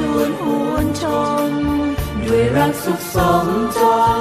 ชวนหวนชม ด้วยรักสุขสมจง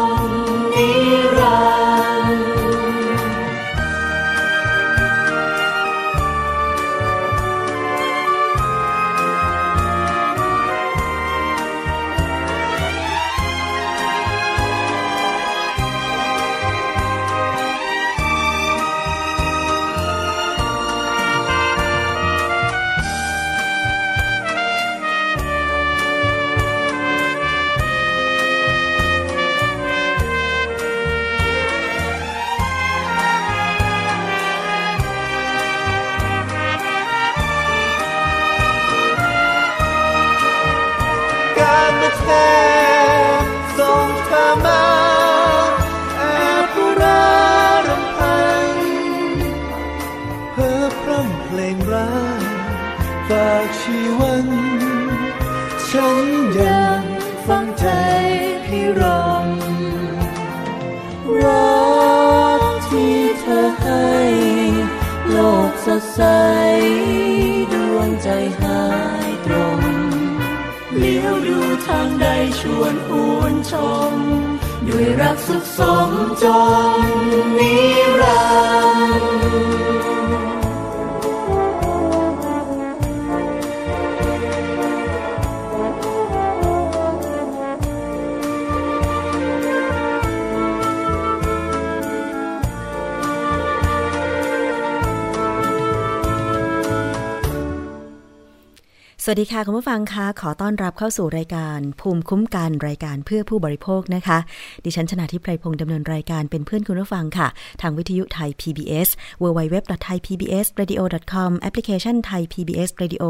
วัสดีค่ะคุณผู้ฟังคะขอต้อนรับเข้าสู่รายการภูมิคุ้มกันรายการเพื่อผู้บริโภคนะคะ ดิฉันชนะทิพไพรพงศ์ดำเนินรายการเป็นเพื่อนคุณผู้ฟังค่ะ ทางวิทยุไทย PBS www.thaipbsradio.com แอปพลิเคชันไทย PBS Radio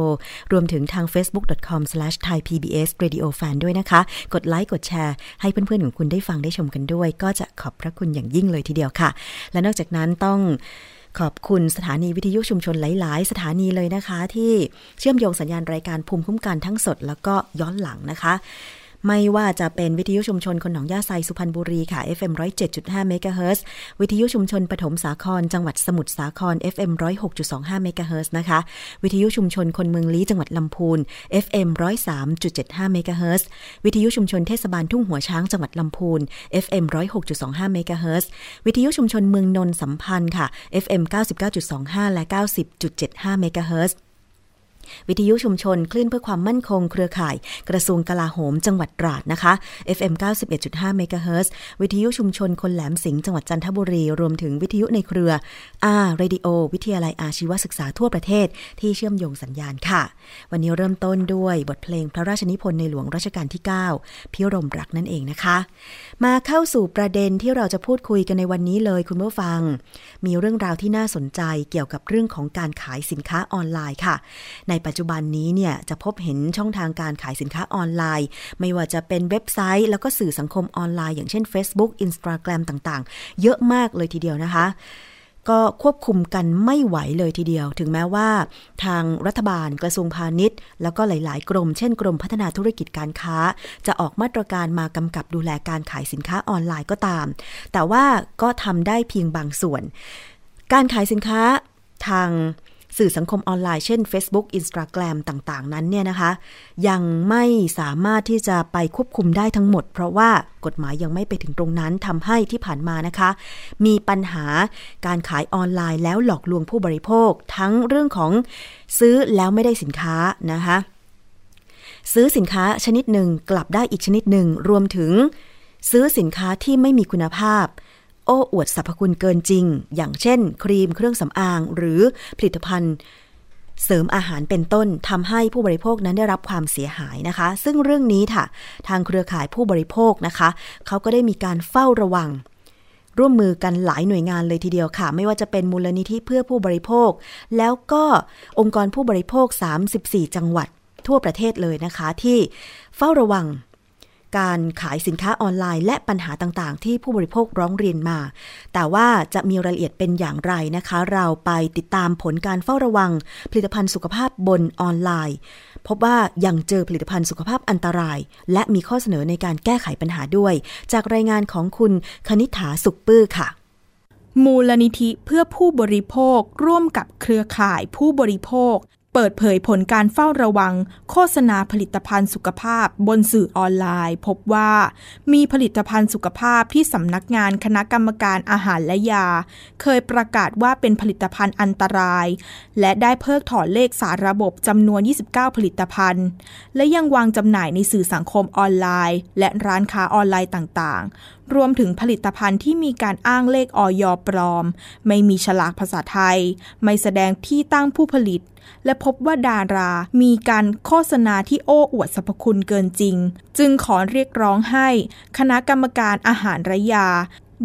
รวมถึงทาง facebook.com/thaipbsradiofan ด้วยนะคะ กดไลค์กดแชร์ ให้เพื่อนๆของคุณได้ฟังได้ชมกันด้วย ก็จะขอบพระคุณอย่างยิ่งเลยทีเดียวค่ะ และนอกจากนั้นต้อง ขอบคุณสถานีวิทยุชุมชนหลาย ๆ สถานีเลยนะคะ ที่เชื่อมโยงสัญญาณรายการภูมิคุ้มกันทั้งสดแล้วก็ย้อนหลังนะคะ ไม่ว่าจะเป็นวิทยุชุมชนคนหนองยาไซสุพรรณบุรีค่ะ FM 107.5เมกะเฮิรตซ์วิทยุชุมชนปฐมสาคร จังหวัดสมุทรสาคร FM 106.25เมกะเฮิรตซ์นะคะ วิทยุชุมชนคนเมืองลี้จังหวัดลำพูน FM 103.75เมกะเฮิรตซ์วิทยุชุมชนเทศบาลทุ่งหัวช้างจังหวัดลำพูน FM 106.25เมกะเฮิรตซ์วิทยุชุมชนเมืองนนท์สัมพันธ์ค่ะ FM 99.25 และ 90.75เมกะเฮิรตซ์ วิทยุชุมชนคลื่นเพื่อความมั่นคงเครือข่าย กระทรวงกลาโหม จังหวัดตราดนะคะ FM 91.5เมกะเฮิรตซ์วิทยุชุมชนคนแหลมสิงห์จังหวัดจันทบุรี รวมถึงวิทยุในเครือ R Radio วิทยาลัยอาชีวศึกษาทั่วประเทศ ที่เชื่อมโยงสัญญาณค่ะ วันนี้เริ่มต้นด้วยบทเพลงพระราชนิพนธ์ในหลวงรัชกาลที่ 9 พิรมรักนั่นเองนะคะ มาเข้าสู่ประเด็นที่เราจะพูดคุยกันในวันนี้เลยคุณผู้ฟัง มีเรื่องราวที่น่าสนใจเกี่ยวกับเรื่องของการขายสินค้าออนไลน์ค่ะ ในปัจจุบันนี้เนี่ยจะพบเห็นช่องทางการขายสินค้าออนไลน์ ไม่ว่าจะเป็นเว็บไซต์ แล้วก็สื่อสังคมออนไลน์ อย่างเช่น Facebook Instagram ต่างๆ เยอะมากเลยทีเดียวนะคะ ก็ควบคุมกันไม่ไหวเลยทีเดียว ถึงแม้ว่า ทางรัฐบาลกระทรวงพาณิชย์ แล้วก็หลาย ๆ กรม เช่นกรมพัฒนาธุรกิจการค้า จะออกมาตรการมากำกับดูแลการขายสินค้าออนไลน์ก็ตาม แต่ว่าก็ทำได้เพียงบางส่วน การขายสินค้าทาง สื่อสังคมออนไลน์เช่น Facebook Instagram ต่างๆ นั้นเนี่ยนะคะ ยังไม่สามารถที่จะไปควบคุมได้ทั้งหมด เพราะว่ากฎหมายยังไม่ไปถึงตรงนั้นทำให้ที่ผ่านมานะคะ มีปัญหาการขายออนไลน์แล้วหลอกลวงผู้บริโภค ทั้งเรื่องของซื้อแล้วไม่ได้สินค้านะคะซื้อสินค้าชนิดหนึ่งกลับได้อีกชนิดหนึ่งรวมถึง ซื้อสินค้าที่ไม่มีคุณภาพ อ้อวดสรรพคุณเกินจริง อย่างเช่น ครีมเครื่องสำอาง หรือผลิตภัณฑ์เสริมอาหารเป็นต้นทำให้ผู้บริโภคนั้นได้รับความเสียหายนะคะ ซึ่งเรื่องนี้ค่ะ ทางเครือข่ายผู้บริโภคนะคะ เขาก็ได้มีการเฝ้าระวัง ร่วมมือกันหลายหน่วยงานเลยทีเดียวค่ะ ไม่ว่าจะเป็นมูลนิธิเพื่อผู้บริโภค แล้วก็องค์กรผู้บริโภค 34 จังหวัดทั่วประเทศเลยนะคะ ที่เฝ้าระวัง การขายสินค้าออนไลน์ และปัญหาต่างๆ ที่ผู้บริโภคร้องเรียนมา แต่ว่าจะมีรายละเอียดเป็นอย่างไรนะคะ เราไปติดตามผลการเฝ้าระวัง ผลิตภัณฑ์สุขภาพบนออนไลน์ พบว่ายังเจอผลิตภัณฑ์สุขภาพอันตราย และมีข้อเสนอในการแก้ไขปัญหาด้วย จากรายงานของคุณคณิ t าสุขปื้อค่ะมูลนิธิเพื่อผู้บริโภคร่วมกับเครือข่ายผู้บริโภค เปิดเผยผลการเฝ้าระวัง โฆษณาผลิตภัณฑ์สุขภาพบนสื่อออนไลน์ พบว่า มีผลิตภัณฑ์สุขภาพที่สำนักงานคณะกรรมการอาหารและยา เคยประกาศว่าเป็นผลิตภัณฑ์อันตราย และได้เพิกถอนเลขสารระบบจำนวน 29 ผลิตภัณฑ์ และยังวางจำหน่ายในสื่อสังคมออนไลน์ และร้านค้าออนไลน์ต่างๆ รวมถึงผลิตภัณฑ์ที่มีการอ้างเลขออยปลอม ไม่มีฉลากภาษาไทย ไม่แสดงที่ตั้งผู้ผลิต และพบว่าดารามีการโฆษณาที่โอ้อวดสรรพคุณเกินจริง จึงขอเรียกร้องให้ คณะกรรมการอาหารระยา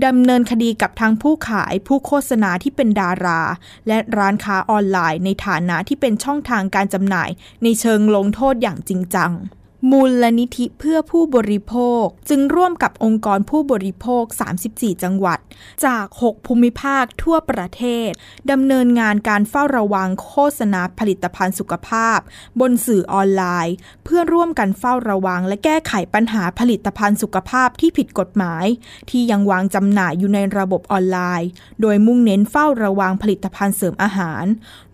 ดำเนินคดีกับทางผู้ขายผู้โฆษณาที่เป็นดารา และร้านค้าออนไลน์ในฐานะที่เป็นช่องทางการจำหน่าย ในเชิงลงโทษอย่างจริงจัง มูลนิธิเพื่อผู้บริโภค จึงร่วมกับองค์กรผู้บริโภค 34 จังหวัด จาก 6 ภูมิภาคทั่วประเทศดำเนินงานการเฝ้าระวังโฆษณาผลิตภัณฑ์สุขภาพ บนสื่อออนไลน์ เพื่อร่วมกันเฝ้าระวัง และแก้ไขปัญหาผลิตภัณฑ์สุขภาพที่ผิดกฎหมาย ที่ยังวางจำหน่ายอยู่ในระบบออนไลน์ โดยมุ่งเน้นเฝ้าระวังผลิตภัณฑ์เสริมอาหาร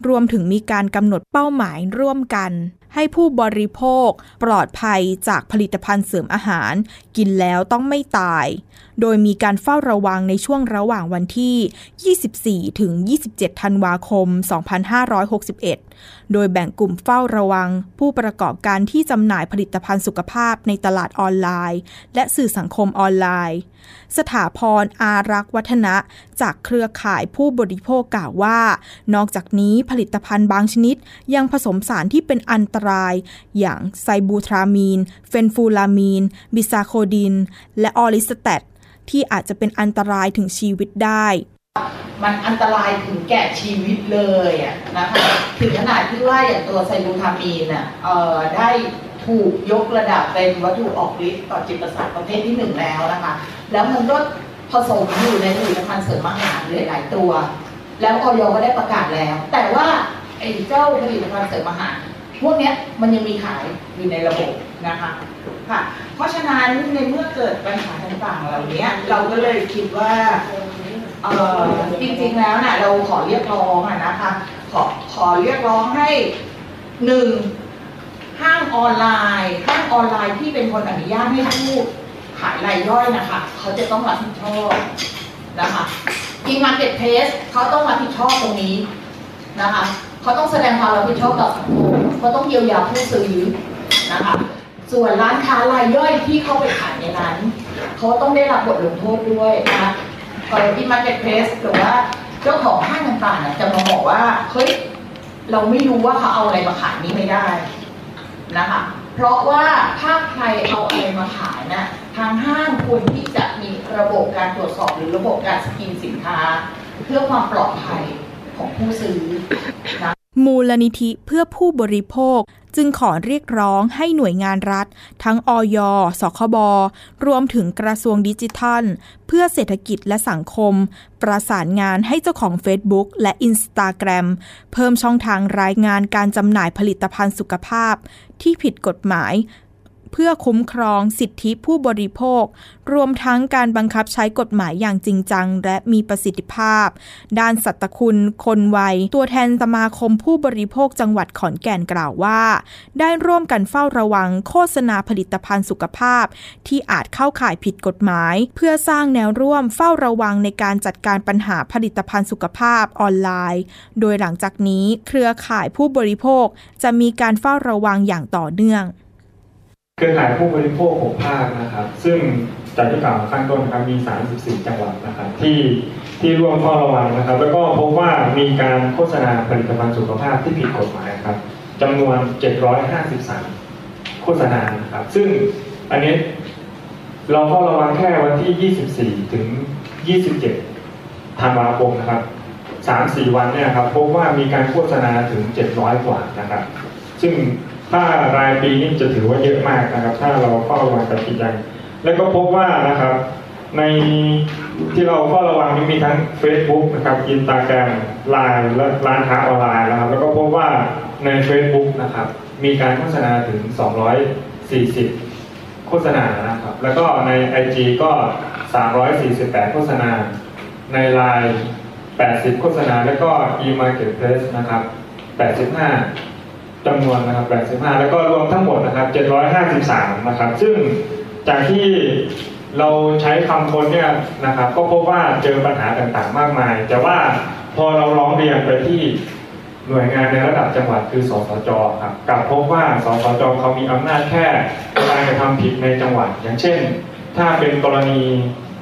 รวมถึงมีการกำหนดเป้าหมายร่วมกัน ให้ผู้บริโภคปลอดภัยจากผลิตภัณฑ์เสริมอาหาร กินแล้วต้องไม่ตาย โดยมีการเฝ้าระวังในช่วงระหว่างวันที่ 24 ถึง 27 ธันวาคม 2561 โดยแบ่งกลุ่มเฝ้าระวัง ผู้ประกอบการที่จำหน่ายผลิตภัณฑ์สุขภาพในตลาดออนไลน์ และสื่อสังคมออนไลน์ สถาพรอารักษ์วัฒนะ จากเครือข่ายผู้บริโภคกล่าวว่า นอกจากนี้ผลิตภัณฑ์บางชนิดยังผสมสารที่เป็นอันตราย อย่างไซบูทรามีน เฟนฟลูรามีน บิซาโคดิน และออร์ลิสแตท ที่อาจจะเป็นอันตรายถึงชีวิตได้ มันอันตรายถึงแก่ชีวิตเลยนะคะถึงขนาดที่ว่าอย่างตัวไซบูทรามีนอะได้ถูกยกระดับเป็นวัตถุออกฤทธิ์ต่อจิตประสาทประเภทที่หนึ่งแล้วนะคะ แล้วมันก็ผสมอยู่ในผลิตภัณฑ์เสริมอาหารหลายตัว แล้วออยก็ได้ประกาศแล้ว แต่ว่าไอ้เจ้าผลิตภัณฑ์เสริมอาหารพวกนี้มันยังมีขายอยู่ในระบบนะคะค่ะ เพราะฉะนั้นในเมื่อเกิดปัญหาต่างๆเหล่านี้เราก็เลยคิดว่าเออจริงๆแล้วนะ่ะเราขอเรียกร้องอะนะคะขอขอเรียกร้องให้หนึ่งห้างออนไลน์ห้างออนไลน์ที่เป็นคนอนุญาตให้ผู้ขายรายย่อยนะคะ เขาจะต้องรับผิดชอบนะคะ e-marketplace เขาต้องรับผิดชอบตรงนี้นะคะเขาต้องแสดงความรับผิดชอบต่อสังคมเพราะต้องเยียวยาผู้ซื้อนะคะ ส่วนร้านค้ารายย่อยที่เข้าไปขายในนั้นเขาต้องได้รับบทลงโทษด้วยนะคะเออ e-marketplace หรือว่าเจ้าของห้างต่างๆเนี่ยจะมาบอกว่าเฮ้ยเราไม่รู้ว่าเขาเอาอะไรมาขายนี่ไม่ได้นะคะเพราะว่าถ้าใครเอาอะไรมาขายนะทางห้างควรที่จะมีระบบการตรวจสอบหรือระบบการสกรีนสินค้า เพื่อความปลอดภัยของผู้ซื้อนะ มูลนิธิเพื่อผู้บริโภค จึงขอเรียกร้องให้หน่วยงานรัฐ ทั้งอย สคบ รวมถึงกระทรวงดิจิทัล เพื่อเศรษฐกิจและสังคม ประสานงานให้เจ้าของ Facebook และ Instagram เพิ่มช่องทางรายงานการจำหน่ายผลิตภัณฑ์สุขภาพ ที่ผิดกฎหมาย เพื่อคุ้มครองสิทธิผู้บริโภค รวมทั้งการบังคับใช้กฎหมายอย่างจริงจัง และมีประสิทธิภาพ ด้านสัตคุณคนวัย ตัวแทนสมาคมผู้บริโภคจังหวัดขอนแก่นกล่าวว่า ได้ร่วมกันเฝ้าระวังโฆษณาผลิตภัณฑ์สุขภาพ ที่อาจเข้าข่ายผิดกฎหมาย เพื่อสร้างแนวร่วมเฝ้าระวังในการจัดการปัญหาผลิตภัณฑ์สุขภาพออนไลน์ โดยหลังจากนี้เครือข่ายผู้บริโภคจะมีการเฝ้าระวังอย่างต่อเนื่อง เครือข่ายผู้บริโภค6ภาคนะครับ ซึ่งจากที่กล่าวข้างต้นนะครับมี 34 จังหวัดนะครับที่ที่ร่วมเฝ้าระวังนะครับ แล้วก็พบว่ามีการโฆษณาผลิตภัณฑ์สุขภาพที่ผิดกฎหมายครับจำนวน 753 โฆษณาครับ ซึ่งอันนี้เราเฝ้าระวังแค่วันที่ 24 ถึง 27 ธันวาคมนะครับ 3-4 วันเนี่ยครับพบว่ามีการโฆษณาถึง 700 กว่านะครับ ซึ่ง ถ้ารายปีนี่จะถือว่าเยอะมากนะครับ ถ้าเราเฝ้าระวังกับกิจยังแล้วก็พบว่านะครับ ในที่เราเฝ้าระวังนี่มีทั้ง Facebook นะครับอินสตาแกรมไลน์และร้านค้าออนไลน์นะครับ แล้วก็พบว่าใน Facebook นะครับ มีการโฆษณาถึง 240 โฆษณานะครับ แล้วก็ใน IG ก็ 348 โฆษณา ใน Line 80 โฆษณา แล้วก็ e-marketplace นะครับ 85 จำนวนนะครับ85 แล้วก็รวมทั้งหมดนะครับ 753 นะครับ ซึ่งจากที่เราใช้คำค้นเนี่ยนะครับ ก็พบว่าเจอปัญหาต่างๆ มากมาย แต่ว่าพอเราร้องเรียนไปที่หน่วยงานในระดับจังหวัดคือสสจครับกลับพบว่าสสจเขามีอำนาจแค่การกระทำผิดในจังหวัด อย่างเช่น ถ้าเป็นกรณี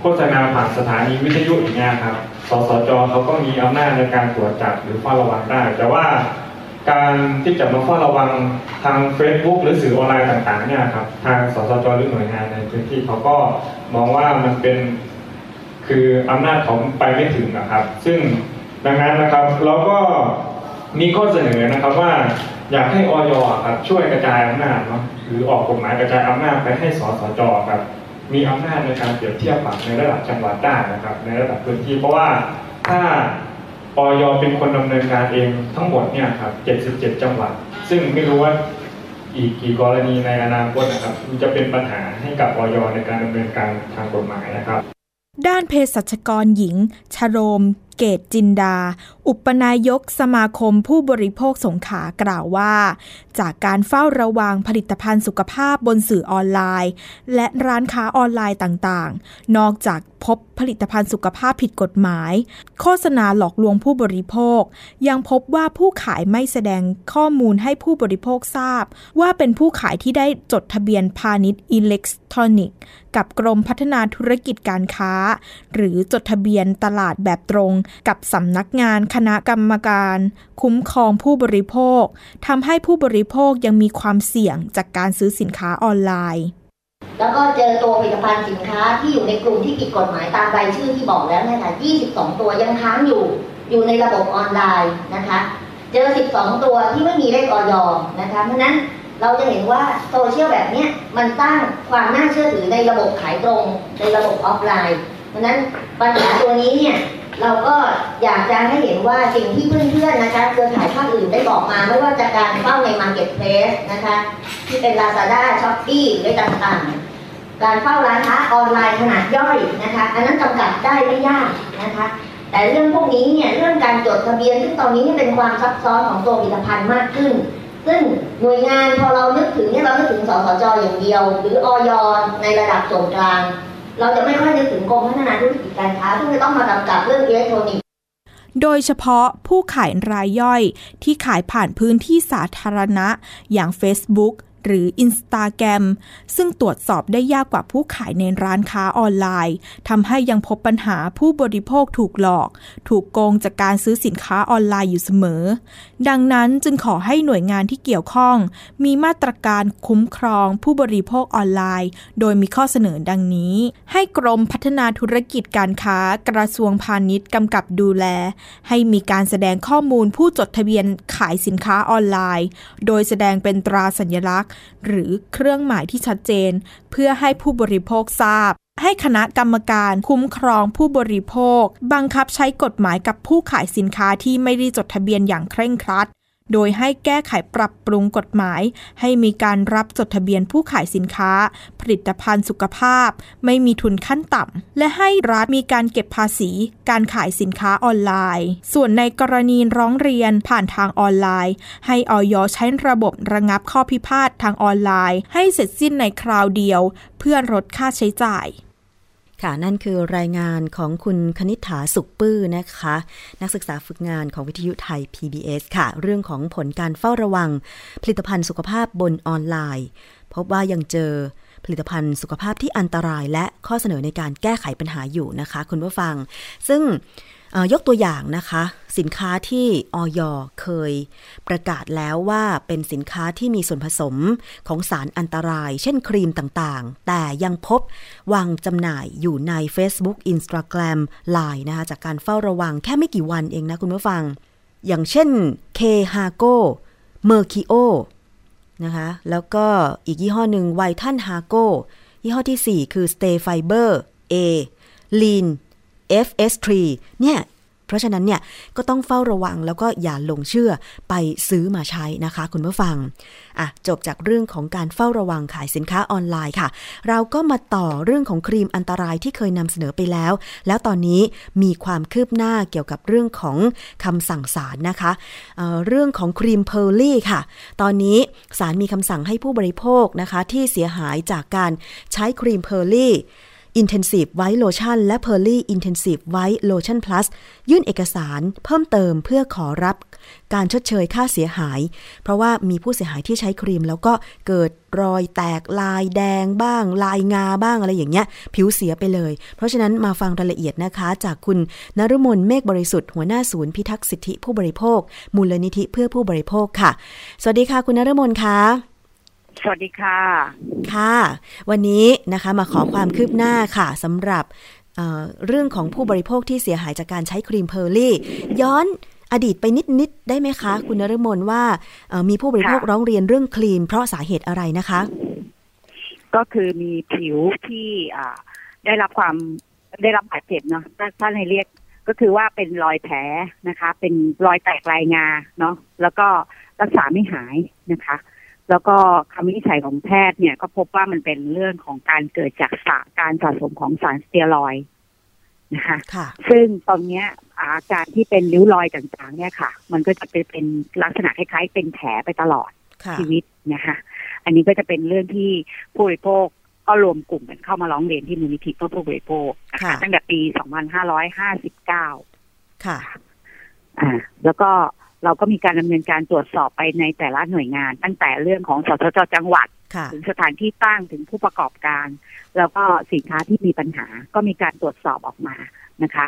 โฆษณาผ่านสถานีวิทยุอย่างเงี้ยครับ สสจเขาก็มีอำนาจในการตรวจจับหรือเฝ้าระวังได้ แต่ว่า การที่จะมาเฝ้าระวังทาง Facebook หรือสื่อออนไลน์ต่างๆเนี่ยครับทางสสจหรือหน่วยงานในพื้นที่เขาก็มองว่ามันเป็นคืออำนาจของไปไม่ถึงนะครับ ซึ่งดังนั้นนะครับเราก็มีข้อเสนอนะครับว่าอยากให้ออยครับช่วยกระจายอำนาจเนาะหรือออกกฎหมายกระจายอำนาจไปให้สสจครับมีอำนาจในการเปรียบเทียบปรับในระดับจังหวัดได้นะครับ ในระดับพื้นที่เพราะว่าถ้า ออยเป็นคนดำเนินการเองทั้งหมดเนี่ยครับ 77 จังหวัด ซึ่งไม่รู้ว่าอีกกี่กรณีในอนาคตนะครับจะเป็นปัญหาให้กับออยในการดำเนินการทางกฎหมายนะครับ ด้านเภสัชกรหญิง ชโรม เกตจินดา อุปนายกสมาคมผู้บริโภคสงขากล่าวว่า จากการเฝ้าระวังผลิตภัณฑ์สุขภาพบนสื่อออนไลน์ และร้านค้าออนไลน์ต่างๆ นอกจากพบผลิตภัณฑ์สุขภาพผิดกฎหมาย โฆษณาหลอกลวงผู้บริโภค ยังพบว่าผู้ขายไม่แสดงข้อมูลให้ผู้บริโภคทราบ ว่าเป็นผู้ขายที่ได้จดทะเบียนพาณิชย์อิเล็กทรอนิกส์ กับกรมพัฒนาธุรกิจการค้า หรือจดทะเบียนตลาดแบบตรง กับสำนักงานคณะกรรมการ คุ้มครองผู้บริโภคทำให้ผู้บริโภคยังมีความเสี่ยงจากการซื้อสินค้าออนไลน์ แล้วก็เจอตัวผลิตภัณฑ์สินค้าที่อยู่ในกลุ่มที่ผิดกฎหมายตามรายชื่อที่บอกแล้วเนี่ยค่ะ22 ตัวยังค้างอยู่ อยู่ในระบบออนไลน์นะคะ เจอ 12 ตัวที่ไม่มีเลขอย.นะคะ เพราะนั้น เราจะเห็นว่าโซเชียลแบบนี้มันสร้างความน่าเชื่อถือในระบบขายตรง ในระบบออฟไลน์เพราะนั้นปัญหาตัวนี้เนี่ยเราก็อยากจะให้เห็นว่าสิ่งที่เพื่อนๆนะคะเครือข่ายภาคอื่นได้บอกมาไม่ว่าจะการเฝ้าใน Marketplace นะคะที่เป็น Lazada, Shopee หรือต่างๆ การเฝ้าร้านค้าออนไลน์ขนาดย่อยนะคะอันนั้นจำกัดได้ไม่ยากนะคะแต่เรื่องพวกนี้เนี่ยเรื่องการจดทะเบียนซึ่งตอนนี้เป็นความซับซ้อนของตัวผลิตภัณฑ์มากขึ้น ซึ่งหน่วยงานพอเรานึกถึงเนี่ยเรานึกถึงสสจอย่างเดียว หรืออยในระดับส่วนกลาง เราจะไม่ค่อยนึกถึงกรมพัฒนาธุรกิจการค้าซึ่งจะต้องมากำกับเรื่องอิเล็กทรอนิกส์โดยเฉพาะผู้ขายรายย่อยที่ขายผ่านพื้นที่สาธารณะอย่าง Facebook หรือ Instagram ซึ่งตรวจสอบได้ยากกว่าผู้ขายในร้านค้าออนไลน์ทำให้ยังพบปัญหาผู้บริโภคถูกหลอก ถูกโกงจากการซื้อสินค้าออนไลน์อยู่เสมอ ดังนั้นจึงขอให้หน่วยงานที่เกี่ยวข้อง มีมาตรการคุ้มครองผู้บริโภคออนไลน์ โดยมีข้อเสนอดังนี้ ให้กรมพัฒนาธุรกิจการค้ากระทรวงพาณิชย์กำกับดูแล ให้มีการแสดงข้อมูลผู้จดทะเบียนขายสินค้าออนไลน์ โดยแสดงเป็นตราสัญลักษณหรือเครื่องหมายที่ชัดเจน เพื่อให้ผู้บริโภคทราบ ให้คณะกรรมการคุ้มครองผู้บริโภค บังคับใช้กฎหมายกับผู้ขายสินค้าที่ไม่ได้จดทะเบียนอย่างเคร่งครัด โดยให้แก้ไขปรับปรุงกฎหมาย ให้มีการรับจดทะเบียนผู้ขายสินค้า ผลิตภัณฑ์สุขภาพ ไม่มีทุนขั้นต่ำและให้รัฐมีการเก็บภาษี การขายสินค้าออนไลน์ ส่วนในกรณีร้องเรียนผ่านทางออนไลน์ ให้ออยใช้ระบบระงับข้อพิพาททางออนไลน์ ให้เสร็จสิ้นในคราวเดียว เพื่อลดค่าใช้จ่าย ค่ะนั่นคือรายงานของคุณคณิษฐาสุขปื้อนะคะ นักศึกษาฝึกงานของวิทยุไทย PBS ค่ะ เรื่องของผลการเฝ้าระวัง ผลิตภัณฑ์สุขภาพบนออนไลน์ พบว่ายังเจอผลิตภัณฑ์สุขภาพที่อันตรายและข้อเสนอในการแก้ไขปัญหาอยู่นะคะ คุณผู้ฟัง ซึ่ง ยกตัวอย่างนะคะ สินค้าที่ออยเคยประกาศแล้วว่าเป็นสินค้าที่มีส่วนผสมของสารอันตราย เช่นครีมต่างๆ แต่ยังพบวางจำหน่ายอยู่ใน Facebook Instagram Line นะคะจากการเฝ้าระวังแค่ไม่กี่วันเองนะคุณผู้ฟัง อย่างเช่น K h a g o Merkio นะคะแล้วก็อีกยี่ห้อหนึ่งไวทันฮาโกยี่ห้อ T4 คือ Stay Fiber A Lean FS3 เนี่ยเพราะฉะนั้นเนี่ยก็ต้องเฝ้าระวังแล้วก็อย่าหลงเชื่อไปซื้อมาใช้นะคะคุณผู้ฟังอะจบจากเรื่องของการเฝ้าระวังขายสินค้าออนไลน์ค่ะ เราก็มาต่อเรื่องของครีมอันตรายที่เคยนำเสนอไปแล้ว แล้วตอนนี้มีความคืบหน้าเกี่ยวกับเรื่องของคำสั่งศาลนะคะเรื่องของครีมเพิร์ลลี่ค่ะ ตอนนี้ศาลมีคำสั่งให้ผู้บริโภคนะคะที่เสียหายจากการใช้ครีมเพิร์ลลี่ Intensive White Lotion และ Pearly Intensive White Lotion Plus ยื่นเอกสารเพิ่มเติมเพื่อขอรับการชดเชยค่าเสียหาย เพราะว่ามีผู้เสียหายที่ใช้ครีม แล้วก็เกิดรอยแตกลายแดงบ้าง ลายงาบ้างอะไรอย่างเงี้ย ผิวเสียไปเลย เพราะฉะนั้นมาฟังรายละเอียดนะคะ จากคุณนฤมล เมฆบริสุทธิ์หัวหน้าศูนย์พิทักษ์สิทธิผู้บริโภค มูลนิธิเพื่อผู้บริโภคค่ะ สวัสดีค่ะคุณนฤมลค่ะ สวัสดีค่ะ ค่ะ วันนี้นะคะมาขอความคืบหน้าค่ะสำหรับเรื่องของผู้บริโภคที่เสียหายจากการใช้ครีมเพิร์ลลี่ ย้อนอดีตไปนิดๆได้ไหมคะ คุณนฤมลว่ามีผู้บริโภคร้องเรียนเรื่องครีมเพราะสาเหตุอะไรนะคะ ก็คือมีผิวที่ได้รับความได้รับบาดเจ็บเนาะถ้าในเรียกก็คือว่าเป็นรอยแผลนะคะ เป็นรอยแตกลายงาเนาะแล้วก็รักษาไม่หายนะคะ แล้วก็คำวินิจฉัยของแพทย์เนี่ย ก็พบว่ามันเป็นเรื่องของการเกิดจากสาการสะสมของสารสเตียรอยนะคะคะซึ่งตอนนี้อาการที่เป็นริ้วรอยต่างๆ เนี่ยค่ะ มันก็จะเป็นเป็นลักษณะคล้ายๆ เป็นแผลไปตลอดชีวิตนะคะ อันนี้ก็จะเป็นเรื่องที่ผู้บริโภคก็รวมกลุ่มกันเข้ามาร้องเรียนที่มูลนิธิเพื่อผู้บริโภคนะคะตั้งแต่ปี 2559 ค่ะ อ่า แล้วก็ เราก็มีการดำเนินการตรวจสอบไปในแต่ละหน่วยงาน ตั้งแต่เรื่องของสสจจังหวัด ถึงสถานที่ตั้งถึงผู้ประกอบการ แล้วก็สินค้าที่มีปัญหา ก็มีการตรวจสอบออกมานะคะ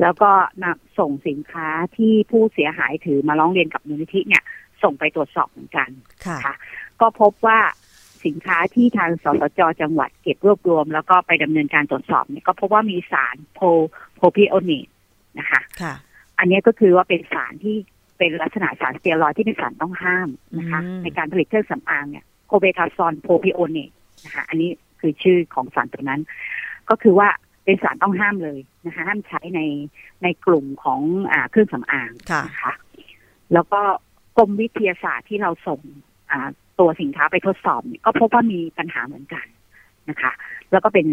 แล้วก็นำส่งสินค้าที่ผู้เสียหายถือมาร้องเรียนกับมูลนิธิเนี่ย ส่งไปตรวจสอบเหมือนกันค่ะ ก็พบว่าสินค้าที่ทางสสจ. จังหวัดเก็บรวบรวม แล้วก็ไปดำเนินการตรวจสอบเนี่ยก็พบว่ามีสารโพรพิโอเนตนะคะอันนี้ก็คือว่าเป็นสารที่ เป็นลักษณะสารสเตียรอยด์ที่เป็นสารต้องห้ามนะคะ ในการผลิตเครื่องสำอางเนี่ย clobetasol propionate นะคะอันนี้คือชื่อของสารตัวนั้น ก็คือว่าเป็นสารต้องห้ามเลยนะคะห้ามใช้ในในกลุ่มของอ่าเครื่องสำอางนะคะแล้วก็กรมวิทยาศาสตร์ที่เราส่งอ่าตัวสินค้าไปทดสอบก็พบว่ามีปัญหาเหมือนกันนะคะ แล้วก็เป็น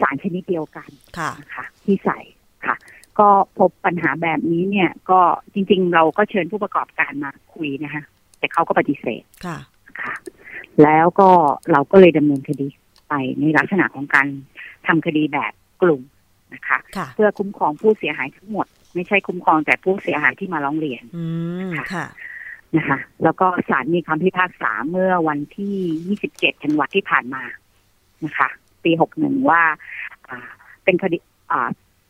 สารชนิดเดียวกันนะคะที่ใส่ค่ะ ก็พบปัญหาแบบนี้เนี่ย ก็จริง ๆ เราก็เชิญผู้ประกอบการมาคุยนะคะ แต่เขาก็ปฏิเสธค่ะค่ะ แล้วก็เราก็เลยดำเนินคดีไปในลักษณะของการทำคดีแบบกลุ่มนะคะคะเพื่อคุ้มครองผู้เสียหายทั้งหมด ไม่ใช่คุ้มครองแต่ผู้เสียหายที่มาร้องเรียนอืมค่ะนะคะ แล้วก็ศาลมีคำพิพากษาเมื่อวันที่ 27ธันวาที่ผ่านมานะคะ ปี 61 ว่าเป็นคดี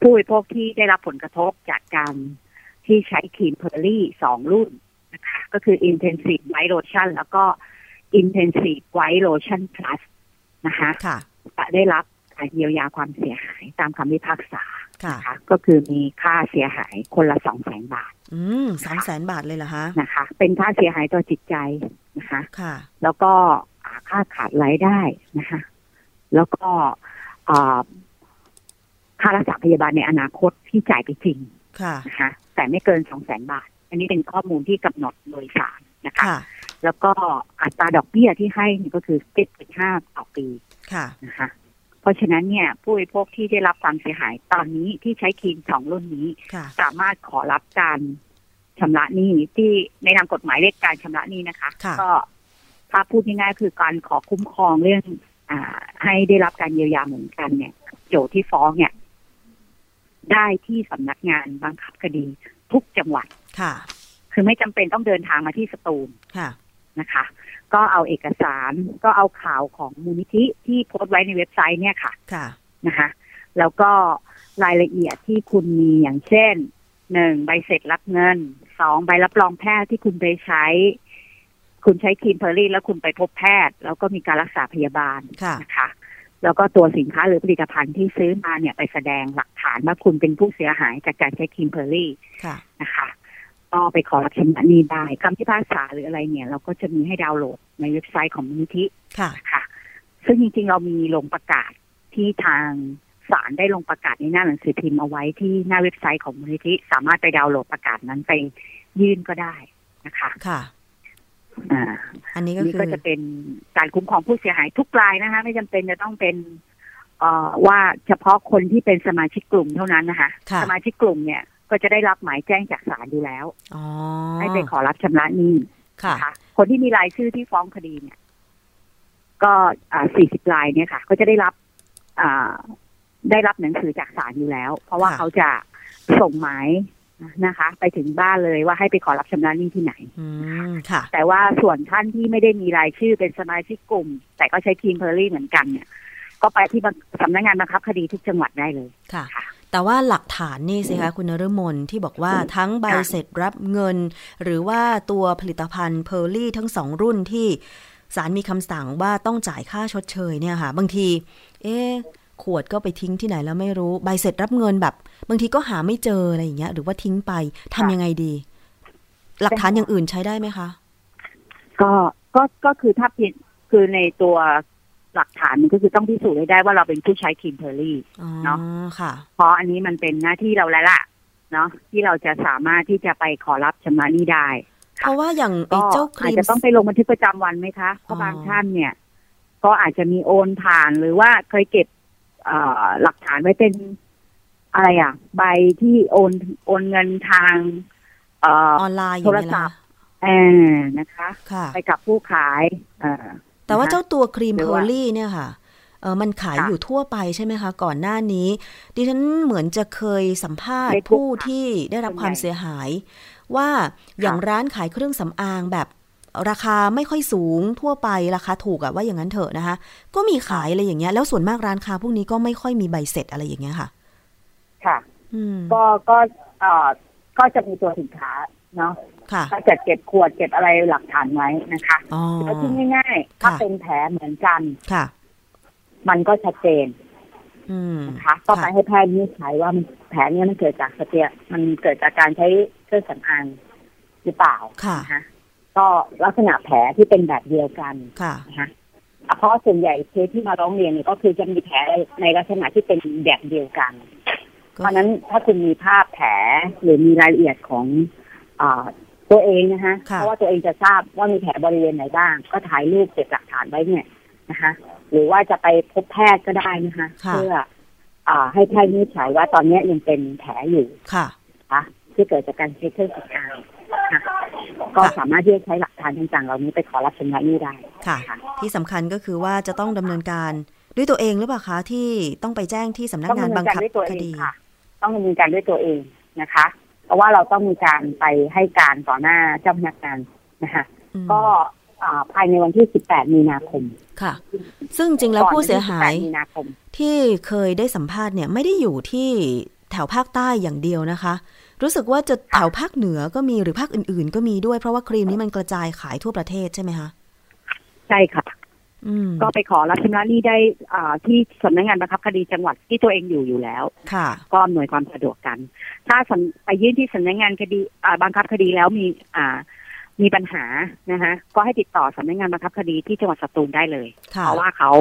ผู้บริโภคที่ได้รับผลกระทบจากการที่ใช้ครีมเพอร์ลี่สองรุ่นนะคะก็คือ Intensive White Lotion แล้วก็ Intensive White Lotion Plus นะคะค่ะได้รับการเยียวยาความเสียหายตามคำพิพากษาค่ะก็คือมีค่าเสียหายคนละสองแสนบาท อืมสองแสนบาทเลยเหรอคะนะคะ เป็นค่าเสียหายต่อจิตใจนะคะค่ะ แล้วก็ค่าขาดรายได้นะคะ แล้วก็ ค่ารักษาพยาบาลในอนาคตที่จ่ายไปจริงค่ะนะคะแต่ไม่เกินสองแสนบาท อันนี้เป็นข้อมูลที่กำหนดโดยศาลนะคะแล้วก็อัตราดอกเบี้ยที่ให้ก็คือเจ็ดจุดห้าต่อปีค่ะนะคะ เพราะฉะนั้นเนี่ย ผู้บริโภคที่ได้รับความเสียหายตอนนี้ที่ใช้ครีมสองรุ่นนี้ สามารถขอรับการชำระหนี้ที่ในทางกฎหมายเรียกการชำระหนี้นะคะก็ถ้าพูดง่ายๆคือการขอคุ้มครองเรื่อง อ่า ให้ได้รับการเยียวยาเหมือนกันเนี่ย โจทที่ฟ้องเนี่ย ได้ที่สำนักงานบังคับคดีทุกจังหวัดค่ะ คือไม่จำเป็นต้องเดินทางมาที่สตูลค่ะนะคะ ก็เอาเอกสารก็เอาข่าวของมูลนิธิที่โพสต์ไว้ในเว็บไซต์เนี่ยค่ะค่ะนะคะ แล้วก็รายละเอียดที่คุณมีอย่างเช่นหนึ่งใบเสร็จรับเงินสองใบรับรองแพทย์ที่คุณไปใช้ คุณใช้ครีมเพอร์ลี่แล้วคุณไปพบแพทย์ แล้วก็มีการรักษาพยาบาลนะคะ แล้วก็ตัวสินค้าหรือผลิตภัณฑ์ที่ซื้อมาเนี่ยไปแสดงหลักฐานว่าคุณเป็นผู้เสียหายจากการใช้ครีมเพอร์ลี่นะคะก็ไปขอรับชำระหนี้ได้คำพิพากษาหรืออะไรเนี่ย เราก็จะมีให้ดาวน์โหลดในเว็บไซต์ของมูลนิธิค่ะค่ะ ซึ่งจริงๆ เรามีลงประกาศที่ทางศาลได้ลงประกาศในหน้าหนังสือพิมพ์เอาไว้ที่หน้าเว็บไซต์ของมูลนิธิสามารถไปดาวน์โหลดประกาศนั้นไปยื่นก็ได้นะคะ ค่ะ อ่า อันนี้ก็คือก็จะเป็นการคุ้มครองผู้เสียหายทุกรายนะคะ ไม่จำเป็นจะต้องเป็นเอ่อว่าเฉพาะคนที่เป็นสมาชิกกลุ่มเท่านั้นนะคะ สมาชิกกลุ่มเนี่ย ก็จะได้รับหมายแจ้งจากศาลอยู่แล้วให้ไปขอรับชำระหนี้ค่ะคนที่มีรายชื่อที่ฟ้องคดีเนี่ย ก็สี่สิบรายเนี่ยค่ะ ก็จะได้รับได้รับหนังสือจากศาลอยู่แล้ว เพราะว่าเขาจะส่งหมาย นะคะ ไปถึงบ้านเลยว่าให้ไปขอรับชำระหนี้ที่ไหนค่ะ แต่ว่าส่วนท่านที่ไม่ได้มีรายชื่อเป็นสมาชิกกลุ่ม แต่ก็ใช้ครีมเพอร์ลี่เหมือนกันเนี่ย ก็ไปที่สำนักงานบังคับคดีทุกจังหวัดได้เลยค่ะแต่ว่าหลักฐานนี่สิคะคุณนฤมลที่บอกว่าทั้งใบเสร็จรับเงิน หรือว่าตัวผลิตภัณฑ์เพอร์ลี่ทั้งสองรุ่นที่ศาลมีคำสั่งว่าต้องจ่ายค่าชดเชยเนี่ยค่ะ บางที เอ๊ ขวดก็ไปทิ้งที่ไหนแล้วไม่รู้ ใบเสร็จรับเงินแบบ บางทีก็หาไม่เจออะไรอย่างเงี้ย หรือว่าทิ้งไปทำยังไงดี หลักฐานอย่างอื่นใช้ได้ไหมคะ ก็ก็ก็คือถ้าผิดคือในตัวหลักฐานมันก็คือต้องพิสูจน์ให้ได้ว่าเราเป็นผู้ใช้ครีมเพอร์รี่เนาะค่ะ เพราะอันนี้มันเป็นหน้าที่เราแล้วล่ะ เนาะที่เราจะสามารถที่จะไปขอรับชำระนี้ได้ เพราะว่าอย่างไอ้เจ้าครีมอาจจะต้องไปลงบันทึกประจำวันไหมคะเพราะบางท่านเนี่ย ก็อาจจะมีโอนผ่านหรือว่าเคยเก็บ หลักฐานไว้เป็นอะไรอะ ใบที่โอนโอนเงินทางออนไลน์โทรศัพท์เออนะคะไปกับผู้ขายเอแต่ว่าเจ้าตัวครีมเพอร์ลี่เนี่ยค่ะเออมันขายอยู่ทั่วไปใช่ไหมคะ ก่อนหน้านี้ ดิฉันเหมือนจะเคยสัมภาษณ์ผู้ที่ได้รับความเสียหาย ว่าอย่างร้านขายเครื่องสำอางแบบ ราคาไม่ค่อยสูงทั่วไปราคาถูกอะว่าอย่างนั้นเถอะนะคะ ก็มีขายอะไรอย่างเงี้ย แล้วส่วนมากร้านค้าพวกนี้ก็ไม่ค่อยมีใบเสร็จอะไรอย่างเงี้ยค่ะ ค่ะก็ก็เอ่อก็จะมีตัวสินค้าเนาะก็จะเก็บขวดเก็บอะไรหลักฐานไว้นะคะแล้วที่ง่ายๆถ้าเป็นแผลเหมือนกันค่ะ มันก็ชัดเจนนะคะก็ไปให้แพทย์วินิจฉัยว่าแผลนี้มันเกิดจากสเตียมันเกิดจากการใช้เครื่องสำอางหรือเปล่าค่ะะ ก็ลักษณะแผลที่เป็นแบบเดียวกันค่ะนะคะเพราะส่วนใหญ่เคสที่มาร้องเรียนเนี่ยก็คือจะมีแผลในลักษณะที่เป็นแบบเดียวกัน เพราะนั้นถ้าคุณมีภาพแผลหรือมีรายละเอียดของอตัวเองนะคะเพราะว่าตัวเองจะทราบว่ามีแผลบริเวณไหนบ้าง ก็ถ่ายรูปเก็บหลักฐานไว้เนี่ยนะคะ หรือว่าจะไปพบแพทย์ก็ได้นะคะเพื่ออ่าให้แพทย์วินิจฉัยว่าตอนนี้ยังเป็นแผลอยู่ค่ะคะที่เกิดจากการใช้เครื่องสำอางค่ะ ก็สามารถที่จะใช้หลักฐานต่างๆเหล่านี้ไปขอรับชำระหนี้ได้ค่ะ ที่สำคัญก็คือว่าจะต้องดำเนินการด้วยตัวเองหรือเปล่าคะที่ต้องไปแจ้งที่สำนักงานบังคับคดีต้องดำเนินการด้วยตัวเองนะคะ เพราะว่าเราต้องมีการไปให้การต่อหน้าเจ้าพนักงานนะคะก็ภายในวันที่ 18 มีนาคม ค่ะ ซึ่งจริงแล้วผู้เสียหายที่เคยได้สัมภาษณ์เนี่ยไม่ได้อยู่ที่แถวภาคใต้อย่างเดียวนะคะ รู้สึกว่าจะแถวภาคเหนือก็มีหรือภาคอื่น ๆ ก็มีด้วยเพราะว่าครีมนี้มันกระจายขายทั่วประเทศใช่ไหมคะใช่ค่ะก็ไปขอรับชำระหนี้ได้ที่สำนักงานบังคับคดีจังหวัดที่ตัวเองอยู่อยู่แล้ว ค่ะ ก็หน่วยความสะดวกกัน ถ้าไปยื่นที่สำนักงานคดีบังคับคดีแล้วมีอ่ามีปัญหานะคะก็ให้ติดต่อสำนักงานบังคับคดีที่จังหวัดสตูลได้เลย เพราะว่าเขา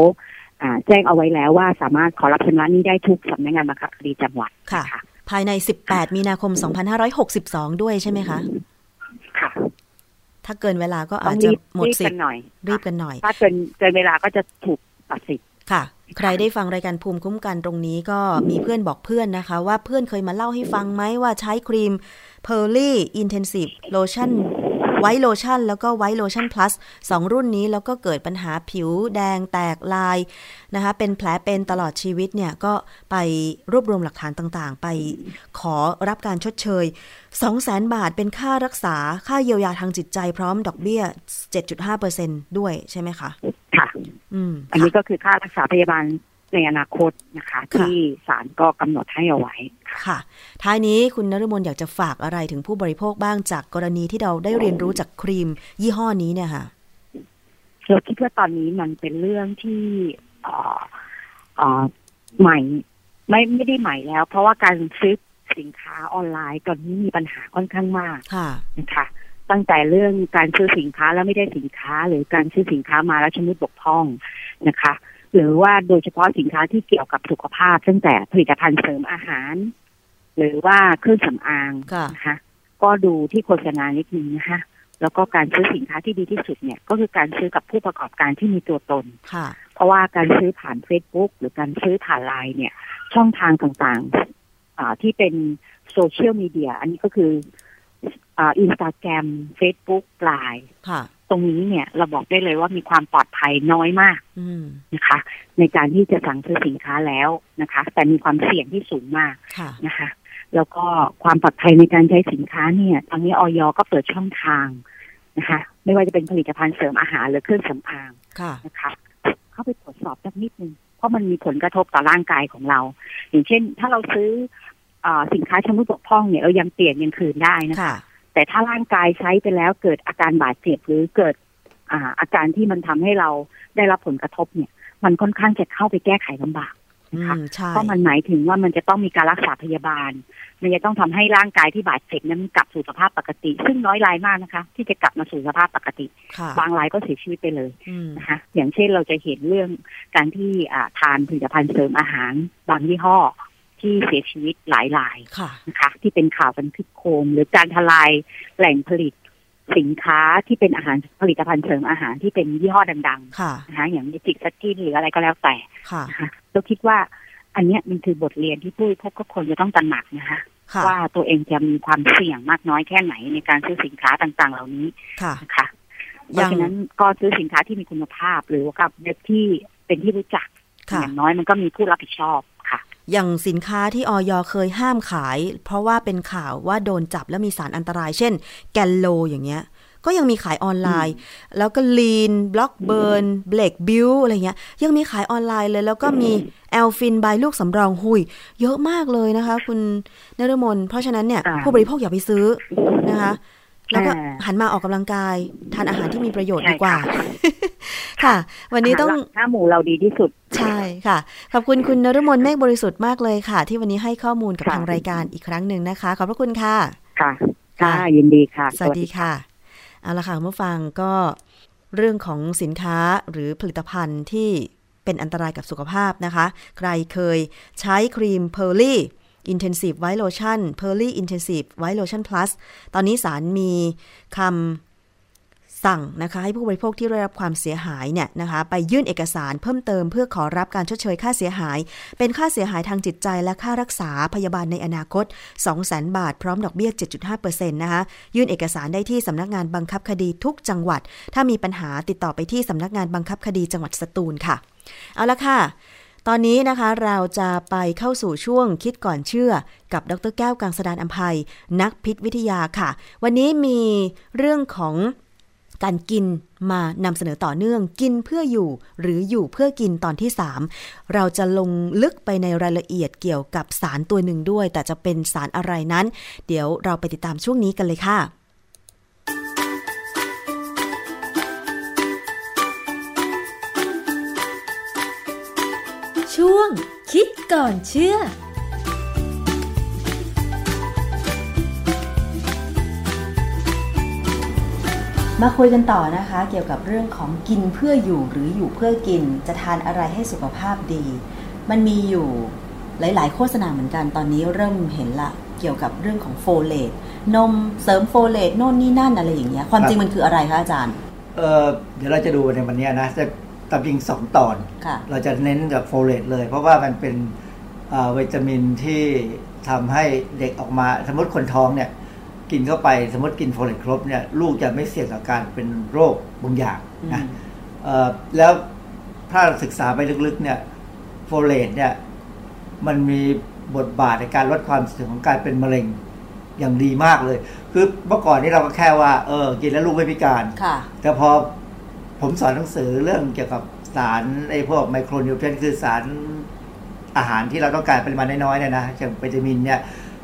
แจ้งเอาไว้แล้วว่าสามารถขอรับชำระหนี้ได้ทุกสำนักงานบังคับคดีจังหวัดค่ะ ภายใน 18 มีนาคม 2562 ด้วยใช่ไหมคะ ค่ะ ถ้าเกินเวลาก็อาจจะหมดสิทธิ์รีบกันหน่อย ถ้าเกินเกินเวลาก็จะถูกตัดสิทธิ์ค่ะ ใครได้ฟังรายการภูมิคุ้มกันตรงนี้ก็มีเพื่อนบอกเพื่อนนะคะ ว่าเพื่อนเคยมาเล่าให้ฟังไหมว่าใช้ครีม Pearly Intensive Lotion ไวโลชั่น แล้วก็ไวโลชั่นพลัสสองรุ่นนี้แล้วก็เกิดปัญหาผิวแดงแตกลายนะคะ เป็นแผลเป็นตลอดชีวิตเนี่ย ก็ไปรวบรวมหลักฐานต่างๆ ไปขอรับการชดเชย 2 0 0แสนบาทเป็นค่ารักษาค่าเยียวยาทางจิตใจพร้อมดอกเบี้ย 7.5%ด้วยใช่ไหมคะ ค่ะ อืม อันนี้ก็คือค่ารักษาพยาบาล ในอนาคตนะคะ ที่ศาลก็กำหนดให้เอาไว้ค่ะ ท้ายนี้คุณนฤมลอยากจะฝากอะไรถึงผู้บริโภคบ้างจากกรณีที่เราได้เรียนรู้จากครีม ยี่ห้อนี้เนี่ยค่ะเราคิดว่าตอนนี้มันเป็นเรื่องที่ใหม่ไม่ไม่ได้ใหม่แล้ว เพราะว่าการซื้อสินค้าออนไลน์ตอนนี้มีปัญหาค่อนข้างมากนะคะตั้งแต่เรื่องการซื้อสินค้าแล้วไม่ได้สินค้า หรือการซื้อสินค้ามาแล้วชำรุดบกพร่องนะคะ หรือว่าโดยเฉพาะสินค้าที่เกี่ยวกับสุขภาพตั้งแต่ผลิตภัณฑ์เสริมอาหาร หรือว่าเครื่องสำอางนะคะก็ดูที่โฆษณานิดนึงนะคะแล้วก็การซื้อสินค้าที่ดีที่สุดเนี่ย ก็คือการซื้อกับผู้ประกอบการที่มีตัวตนเพราะว่าการซื้อผ่านเฟซบุ๊กหรือการซื้อผ่านไลน์เนี่ย ช่องทางต่างๆที่เป็นโซเชียลมีเดียอันนี้ก็คืออินสตาแกรมเฟซบุ๊กไลน์ต รงนี้เนี่ยเราบอกได้เลยว่ามีความปลอดภัยน้อยมากนะคะ ในการที่จะสั่งซื้อสินค้าแล้วนะคะ แต่มีความเสี่ยงที่สูงมากนะคะ แล้วก็ความปลอดภัยในการใช้สินค้าเนี่ยตอนนี้ออยก็เปิดช่องทางนะคะ ไม่ว่าจะเป็นผลิตภัณฑ์เสริมอาหารหรือเครื่องสำอางนะคะเข้าไปตรวจสอบสักนิดนึงเพราะมันมีผลกระทบต่อร่างกายของเรา อย่างเช่น ถ้าเราซื้ออสินค้าชำรุดบกพร่องเนี่ยเรายังเปลี่ยนยังคืนได้นะคะ แต่ถ้าร่างกายใช้ไปแล้วเกิดอาการบาดเจ็บหรือเกิดอาอาการที่มันทำให้เราได้รับผลกระทบเนี่ย มันค่อนข้างจะเข้าไปแก้ไขลำบากนะคะเพราะมันหมายถึงว่ามันจะต้องมีการรักษาพยาบาล มันจะต้องทำให้ร่างกายที่บาดเจ็บนั้นกลับสู่สภาพปกติ ซึ่งน้อยรายมากนะคะ ที่จะกลับมาสู่สภาพปกติ บางรายก็เสียชีวิตไปเลยนะคะอย่างเช่นเราจะเห็นเรื่องการที่ทานผลิตภัณฑ์เสริมอาหาร บางยี่ห้อ ที่เสียชีวิตหลายรายนะคะที่เป็นข่าวบันทึกโคม หรือการทลายแหล่งผลิตสินค้าที่เป็นอาหารผลิตภัณฑ์เสริมอาหารที่เป็นยี่ห้อดังๆนะคะอย่างมิจิกสกินหรืออะไรก็แล้วแต่นะคะเราคิดว่า อันนี้มันคือบทเรียนที่ผู้พบก็ควรจะต้องตระหนักนะคะว่าตัวเองจะมีความเสี่ยงมากน้อยแค่ไหนในการซื้อสินค้าต่าง ๆ เหล่านี้นะคะเพราะฉะนั้นก็ซื้อสินค้าที่มีคุณภาพหรือกับเว็บที่เป็นที่รู้จักอย่างน้อยมันก็มีผู้รับผิดชอบ อย่างสินค้าที่ออยเคยห้ามขาย เพราะว่าเป็นข่าวว่าโดนจับแล้วมีสารอันตราย เช่น แกนโลอย่างเงี้ย ก็ยังมีขายออนไลน์ แล้วก็ลีนบล็อกเบิร์นเบลกบิวอะไรเงี้ย ยังมีขายออนไลน์เลย แล้วก็มีแอลฟินบายลูกสำรองหุย เยอะมากเลยนะคะ คุณนรมนเพราะฉะนั้นเนี่ยผู้บริโภคอย่าไปซื้อนะคะ แล้วก็หันมาออกกำลังกาย ทานอาหารที่มีประโยชน์ดีกว่า ค่ะ วันนี้ต้องห้าหมูเราดีที่สุด ใช่ค่ะ ขอบคุณคุณนฤมลเมฆบริสุทธิ์มากเลยค่ะ ที่วันนี้ให้ข้อมูลกับทางรายการอีกครั้งหนึ่งนะคะ ขอบพระคุณค่ะ ค่ะ ค่ะยินดีค่ะ สวัสดีค่ะ เอาละค่ะเมื่อฟังก็เรื่องของสินค้าหรือผลิตภัณฑ์ที่เป็นอันตรายกับสุขภาพนะคะ ใครเคยใช้ครีมเพอร์ลี่ Intensive White Lotion Pearly Intensive White Lotion Plus ตอนนี้ศาลมีคำสั่งนะคะ ให้ผู้บริโภคที่ได้รับความเสียหายเนี่ยนะคะ ไปยื่นเอกสารเพิ่มเติมเพื่อขอรับการชดเชยค่าเสียหาย เป็นค่าเสียหายทางจิตใจและค่ารักษาพยาบาลในอนาคต 200,000 บาท พร้อมดอกเบี้ย 7.5%นะคะ ยื่นเอกสารได้ที่สำนักงานบังคับคดีทุกจังหวัด ถ้ามีปัญหาติดต่อไปที่สำนักงานบังคับคดีจังหวัดสตูลค่ะ เอาละค่ะ ตอนนี้นะคะเราจะไปเข้าสู่ช่วงคิดก่อนเชื่อ กับดรแก้วกังสดานอัมภัย นักพิษวิทยาค่ะ วันนี้มีเรื่องของการกินมานำเสนอต่อเนื่องกินเพื่ออยู่ หรืออยู่เพื่อกินตอนที่ 3 เราจะลงลึกไปในรายละเอียดเกี่ยวกับสารตัวหนึ่งด้วย แต่จะเป็นสารอะไรนั้น เดี๋ยวเราไปติดตามช่วงนี้กันเลยค่ะ ช่วง คิดก่อนเชื่อมาคุยกันต่อนะคะ เกี่ยวกับเรื่องของกินเพื่ออยู่หรืออยู่เพื่อกิน จะทานอะไรให้สุขภาพดี มันมีอยู่หลาย ๆ โฆษณาเหมือนกันตอนนี้เริ่มเห็นละ เกี่ยวกับเรื่องของโฟเลตนมเสริมโฟเลตโน่นนี่นั่นอะไรอย่างเงี้ยความจริงมันคืออะไรคะอาจารย์เออเดี๋ยวเราจะดูในวันนี้นะจะ ตามจริงสองตอน เราจะเน้นกับโฟเลตเลย เพราะว่ามันเป็นวิตามินที่ทำให้เด็กออกมา สมมติคนท้องเนี่ย กินเข้าไปสมมติกินโฟเลตครบเนี่ยลูกจะไม่เสี่ยงต่อการเป็นโรคบางอย่างนะแล้วถ้าศึกษาไปลึกๆเนี่ยโฟเลตเนี่ยมันมีบทบาทในการลดความเสี่ยงของการเป็นมะเร็งอย่างดีมากเลย คือเมื่อก่อนนี้เราก็แค่ว่า เออ กินแล้วลูกไม่พิการ แต่พอ ผมสอนหนังสือเรื่องเกี่ยวกับสารไอ้พวก micronutrient คือสารอาหารที่เราต้องการปริมาณน้อยๆเนี่ยนะเช่นวิตามินเนี่ย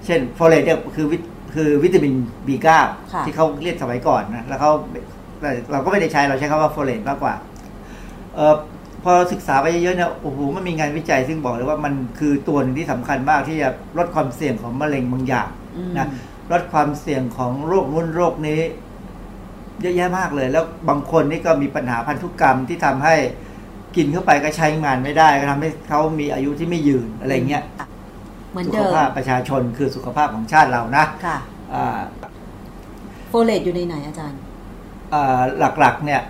เช่นโฟเลตเนี่ยคือคือวิตามิน B9 ที่เขาเรียกสมัยก่อนนะแล้วเขาเราก็ไม่ได้ใช้เราใช้คำว่าโฟเลตมากกว่าเออพอศึกษาไปเยอะๆเนี่ยโอ้โหมันมีงานวิจัยซึ่งบอกเลยว่ามันคือตัวหนึ่งที่สำคัญมากที่จะลดความเสี่ยงของมะเร็งบางอย่างนะลดความเสี่ยงของโรคนู้นโรคนี้ เยอะแยะมากเลย แล้วบางคนนี่ก็มีปัญหาพันธุกรรมที่ทำให้กินเข้าไปก็ใช้งานไม่ได้ก็ทำให้เขามีอายุที่ไม่ยืนอะไรเงี้ยเหมือนเดิมสุขภาพประชาชนคือสุขภาพของชาติเรานะค่ะโฟเลตอยู่ในไหนอาจารย์หลักๆ เนี่ย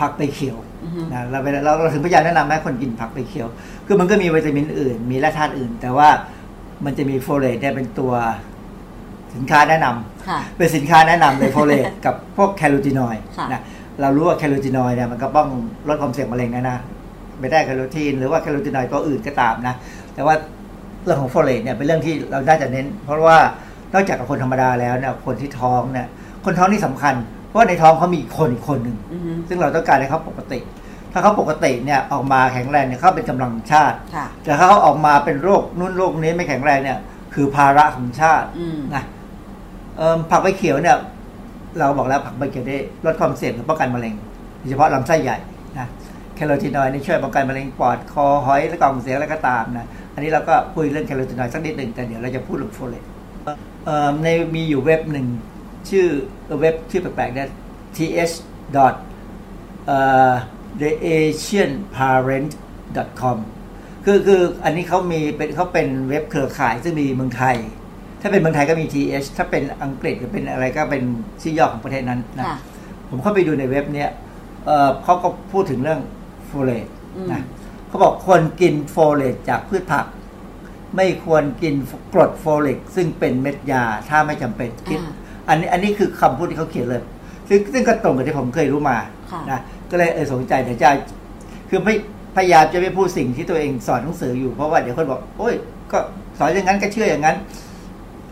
ผักใบเขียวนะเราเราเราถึงพยายามแนะนำให้คนกินผักใบเขียว คือมันก็มีวิตามินอื่น มีแร่ธาตุอื่น แต่ว่ามันจะมีโฟเลตเนี่ยเป็นตัว สินค้าแนะนำเป็นสินค้าแนะนำเลยโฟเลตกับพวกแคโรทีนอยด์นะเรารู้ว่าแคโรทีนอยด์เนี่ยมันก็ป้องลดความเสี่ยงมะเร็งนะนะไม่ได้แคโรทีนหรือว่าแคโรทีนอยด์ตัวอื่นก็ตามนะ แต่ว่าเรื่องของโฟเลตเนี่ยเป็นเรื่องที่เราน่าจะเน้น เพราะว่านอกจากกับคนธรรมดาแล้วเนี่ยคนที่ท้องเนี่ยคนท้องนี่สำคัญ เพราะในท้องเขามีคนอีกคนหนึ่งซึ่งเราต้องการให้เขาปกติ ถ้าเขาปกติเนี่ยออกมาแข็งแรงเนี่ยเขาเป็นกำลังชาติ แต่ถ้าเขาออกมาเป็นโรคนู่นโรคนี้ไม่แข็งแรงเนี่ยคือภาระของชาตินะ ผักใบเขียวเนี่ยเราบอกแล้วผักใบเขียวได้ลดความเสี่ยงป้องกันมะเร็งโดยเฉพาะลำไส้ใหญ่นะแคโรทีนอยด์นี่ช่วยป้องกันมะเร็งปอดคอหอยและกล่องเสียงอะไรก็ตามนะอันนี้เราก็คุยเรื่องแคโรทีนอยด์สักนิดหนึ่งแต่เดี๋ยวเราจะพูดเรื่องโฟเลตในมีอยู่เว็บหนึ่งชื่อเว็บชื่อแปลกๆเนี่ย th dot the asian parent dot com คือคืออันนี้เขามีเป็นเขาเป็นเว็บเครือข่ายซึ่งมีเมืองไทย ถ้าเป็นเมืองไทยก็มี th ถ้าเป็นอังกฤษหรือเป็นอะไรก็เป็นชื่อย่อของประเทศนั้นนะผมเข้าไปดูในเว็บเนี้ยเขาก็พูดถึงเรื่องโฟเลตนะเขาบอกควรกินโฟเลตจากพืชผัก ไม่ควรกินกรดโฟลิกซึ่งเป็นเม็ดยาถ้าไม่จำเป็นคิดอันนี้อันนี้คือคำพูดที่เขาเขียนเลย ซึ่งซึ่งก็ตรงกับที่ผมเคยรู้มานะก็เลยเออสนใจแต่จะคือไม่พยายามจะไม่พูดสิ่งที่ตัวเองสอนหนังสืออยู่เพราะว่าเดี๋ยวคนบอกโอ้ยก็สอนอย่างนั้นก็เชื่ออย่างนั้น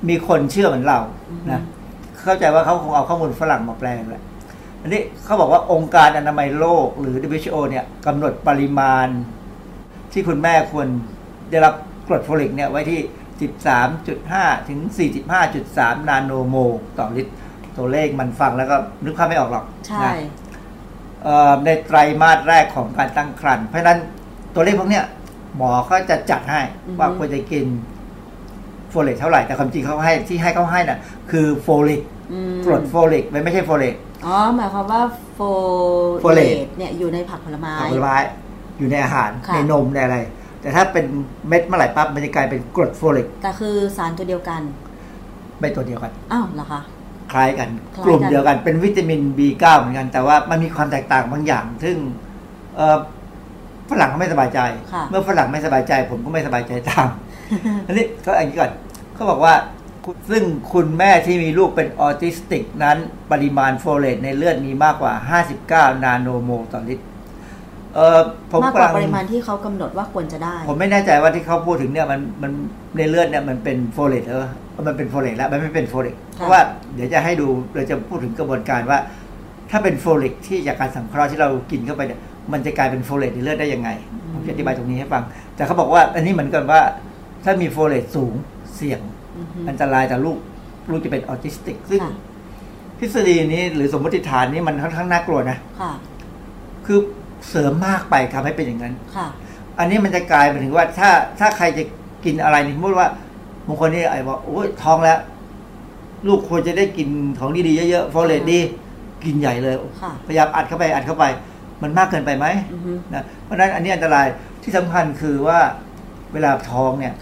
มีคนเชื่อเหมือนเรานะเข้าใจว่าเขาคงเอาข้อมูลฝรั่งมาแปลงแหละอันนี้เขาบอกว่าองค์การอนามัยโลก หรือ WHO เนี่ยกำหนดปริมาณ ที่คุณแม่ควรได้รับกรดโฟลิกเนี่ยไว้ที่ 13.5 ถึง 45.3 นาโนโมลต่อลิตร ตัวเลขมันฟังแล้วก็นึกภาพไม่ออกหรอกใช่ในไตรมาสแรกของการตั้งครรภ์เพราะนั้นตัวเลขพวกเนี้ยหมอเขาจะจัดให้ว่าควรจะกิน โฟลิกเท่าไหร่แต่ความจริงเขาให้ที่ให้เขาให้น่ะ คือโฟลิกกรดโฟลิกไม่ใช่โฟลิกอ๋อหมายความว่าโฟเลตเนี่ยอยู่ในผักผลไม้ผักผลไม้อยู่ในอาหารในนมในอะไร แต่ถ้าเป็นเม็ดเมื่อไหร่ปั๊บมันจะกลายเป็นกรดโฟลิกแต่คือสารตัวเดียวกัน ไม่ตัวเดียวกันอ้าวเหรอคะคล้ายกัน กลุ่มเดียวกันเป็นวิตามิน B9 เหมือนกัน แต่ว่ามันมีความแตกต่างบางอย่าง ซึ่งฝรั่งเขาไม่สบายใจ เมื่อฝรั่งไม่สบายใจ ผมก็ไม่สบายใจตามอันนี้เขาอันนี้ก่อน เขาบอกว่าซึ่งคุณแม่ที่มีลูกเป็นออทิสติกนั้นปริมาณโฟเลตในเลือดมีมากกว่า 59 นาโนโมลต่อลิตรเออผมมากกว่าปริมาณที่เขากำหนดว่าควรจะได้ ผมไม่แน่ใจว่าที่เขาพูดถึงเนี่ยมันมันในเลือดเนี่ยมันเป็นโฟเลตเออมันเป็นโฟเลตแล้วมันไม่เป็นโฟเลตเพราะว่าเดี๋ยวจะให้ดูเราจะพูดถึงกระบวนการว่า ถ้าเป็นโฟเลตที่จากการสังเคราะห์ที่เรากินเข้าไปเนี่ยมันจะกลายเป็นโฟเลตในเลือดได้ยังไงผมจะอธิบายตรงนี้ให้ฟัง แต่เขาบอกว่าอันนี้เหมือนกันว่าถ้ามีโฟเลตสูง เสี่ยง อันตรายต่อลูก ลูกจะเป็นออทิสติก ซึ่งทฤษฎีนี้หรือสมมติฐานนี้มันค่อนข้างน่ากลัวนะคือเสริมมากไปทำให้เป็นอย่างนั้นอันนี้มันจะกลายไปถึงว่าถ้าถ้าใครจะกินอะไรนี่สมมติว่าบางคนนี่ไอ้บอกโอ้ยท้องแล้ว ลูกควรจะได้กินของดีๆเยอะๆโฟเลตดีกินใหญ่เลย พยายามอัดเข้าไปอัดเข้าไป มันมากเกินไปไหมนะเพราะฉะนั้นอันนี้อันตรายที่สำคัญคือว่าเวลาท้องเนี่ย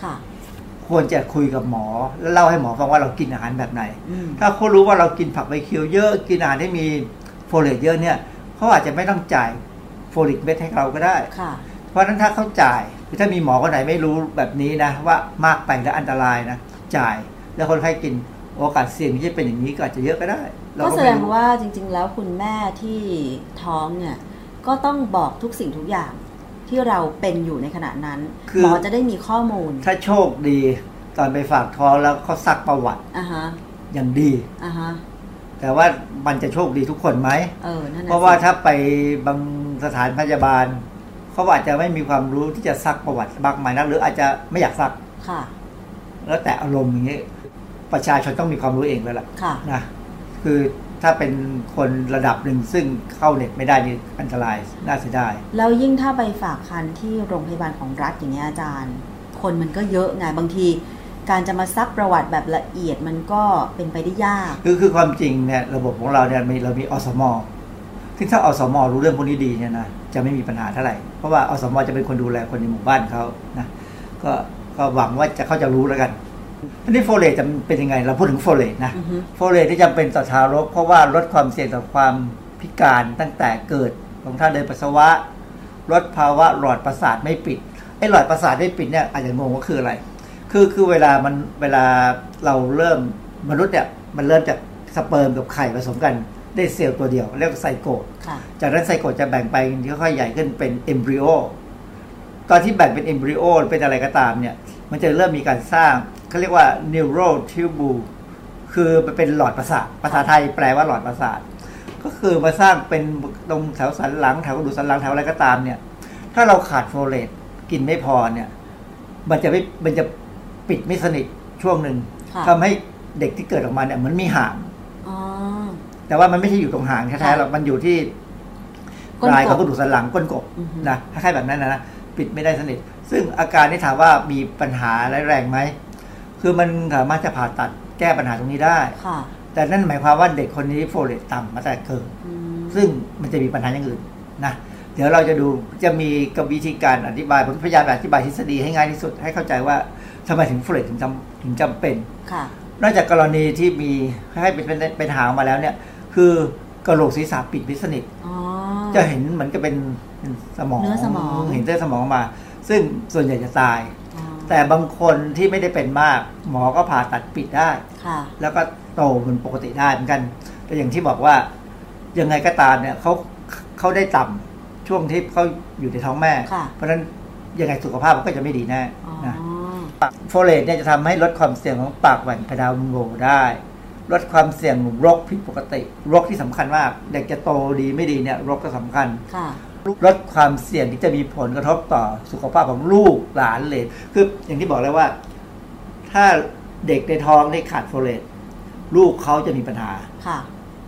ควรจะคุยกับหมอ แล้วเล่าให้หมอฟังว่าเรากินอาหารแบบไหน ถ้าเขารู้ว่าเรากินผักใบเขียวเยอะกินอาหารที่มีโฟเลตเยอะเนี่ยเขาอาจจะไม่ต้องจ่ายโฟลิกเม็ดให้เราก็ได้เพราะฉะนั้นถ้าเขาจ่ายถ้ามีหมอคนไหนไม่รู้แบบนี้นะ ว่ามากไปและอันตรายนะจ่ายแล้วคนไข้กินโอกาสเสี่ยงที่จะเป็นอย่างนี้ก็อาจจะเยอะก็ได้ก็แสดงว่าจริง ๆ แล้วคุณแม่ที่ท้องเนี่ยก็ต้องบอกทุกสิ่งทุกอย่าง ที่เราเป็นอยู่ในขณะนั้นหมอจะได้มีข้อมูล ถ้าโชคดีตอนไปฝากท้องแล้วเขาซักประวัติอ่าฮะอย่างดีอ่าฮะแต่ว่ามันจะโชคดีทุกคนไหมเออนั่นเพราะว่าถ้าไปบางสถานพยาบาลเขาอาจจะไม่มีความรู้ที่จะซักประวัติบางหมายนะหรืออาจจะไม่อยากซักค่ะ แล้วแต่อารมณ์อย่างนี้ ประชาชนต้องมีความรู้เองเลยล่ะค่ะนะคือ ถ้าเป็นคนระดับหนึ่งซึ่งเข้าเน็ตไม่ได้นี่อันตรายน่าเสียดายแล้วยิ่งถ้าไปฝากคันที่โรงพยาบาลของรัฐอย่างเงี้ยอาจารย์ คนมันก็เยอะไงบางที การจะมาซักประวัติแบบละเอียดมันก็เป็นไปได้ยาก คือคือความจริงเนี่ยระบบของเราเนี่ยมีเรามีอสมซึ่งถ้าอสมรู้เรื่องพวกนี้ดีเนี่ยนะจะไม่มีปัญหาเท่าไหร่ เพราะว่าอสมจะเป็นคนดูแลคนในหมู่บ้านเขานะก็ก็หวังว่าจะเขาจะรู้แล้วกัน อันนี้โฟเลตจะเป็นยังไง เราพูดถึงโฟเลตนะ โฟเลตที่จำเป็นต่อทารก เพราะว่าลดความเสี่ยงต่อความพิการตั้งแต่เกิดของทางเดินปัสสาวะ ลดภาวะหลอดประสาทไม่ปิดไอ้หลอดประสาทไม่ปิดเนี่ยอาจจะงงว่าคืออะไร คือคือเวลามันเวลาเราเริ่มมนุษย์เนี่ยมันเริ่มจากสเปิร์มกับไข่ผสมกันได้เซลล์ตัวเดียวเรียกว่า zygote จากนั้น zygote จะแบ่งไปค่อยๆใหญ่ขึ้นเป็น embryo ตอนที่แบ่งเป็น embryo เป็นอะไรก็ตามเนี่ย มันจะเริ่มมีการสร้าง เขาเรียกว่า neural tube คือมันเป็นหลอดประสาทภาษาไทยแปลว่าหลอดประสาท ก็คือมาสร้างเป็นตรงแถวสันหลังแถวกระดูกสันหลังแถวอะไรก็ตามเนี่ย ถ้าเราขาดโฟเลตกินไม่พอเนี่ย มันจะไม่มันจะปิดไม่สนิทช่วงหนึ่งทำให้เด็กที่เกิดออกมาเนี่ยเหมือนมีหางแต่ว่ามันไม่ใช่อยู่ตรงหางแท้ๆหรอกมันอยู่ที่ปลายของกระดูกสันหลังก้นกบนะคล้ายๆแบบนั้นนะปิดไม่ได้สนิท ซึ่งอาการนี้ถามว่ามีปัญหาร้ายแรงไหม คือมันสามารถจะผ่าตัดแก้ปัญหาตรงนี้ได้แต่นั่นหมายความว่าเด็กคนนี้โฟเลตต่ำมาแต่เกิดซึ่งมันจะมีปัญหาอย่างอื่นนะ เดี๋ยวเราจะดูจะมีกวิธีการอธิบายผมพยายามอธิบายทฤษฎีให้ง่ายที่สุดให้เข้าใจว่าทำไมถึงโฟเลตถึงจำถึงจำเป็นนอกจากกรณีที่มีให้เป็นเป็นหางมาแล้วเนี่ย คือกระโหลกศีรษะปิดมิสนิทจะเห็นเหมือนกับเป็นสมองเนื้อสมอง เห็นเส้นสมองมา ซึ่งส่วนใหญ่จะตาย แต่บางคนที่ไม่ได้เป็นมาก หมอก็ผ่าตัดปิดได้ แล้วก็โตเหมือนปกติได้เหมือนกัน แต่อย่างที่บอกว่ายังไงก็ตามเนี่ยเขาเขาได้ต่ำช่วงที่เขาอยู่ในท้องแม่ เพราะฉะนั้นยังไงสุขภาพก็จะไม่ดีแน่นะโฟเลตเนี่ยจะทำให้ลดความเสี่ยงของปากแหว่งกระดาวโงได้ ลดความเสี่ยงโรคผิดปกติโรคที่สำคัญมาก เด็กจะโตดีไม่ดีเนี่ยโรคก็สำคัญ ลดความเสี่ยงที่จะมีผลกระทบต่อสุขภาพของลูกหลานเลยคืออย่างที่บอกแล้วว่า ถ้าเด็กในท้องได้ขาดโฟเลตลูกเขาจะมีปัญหาค่ะ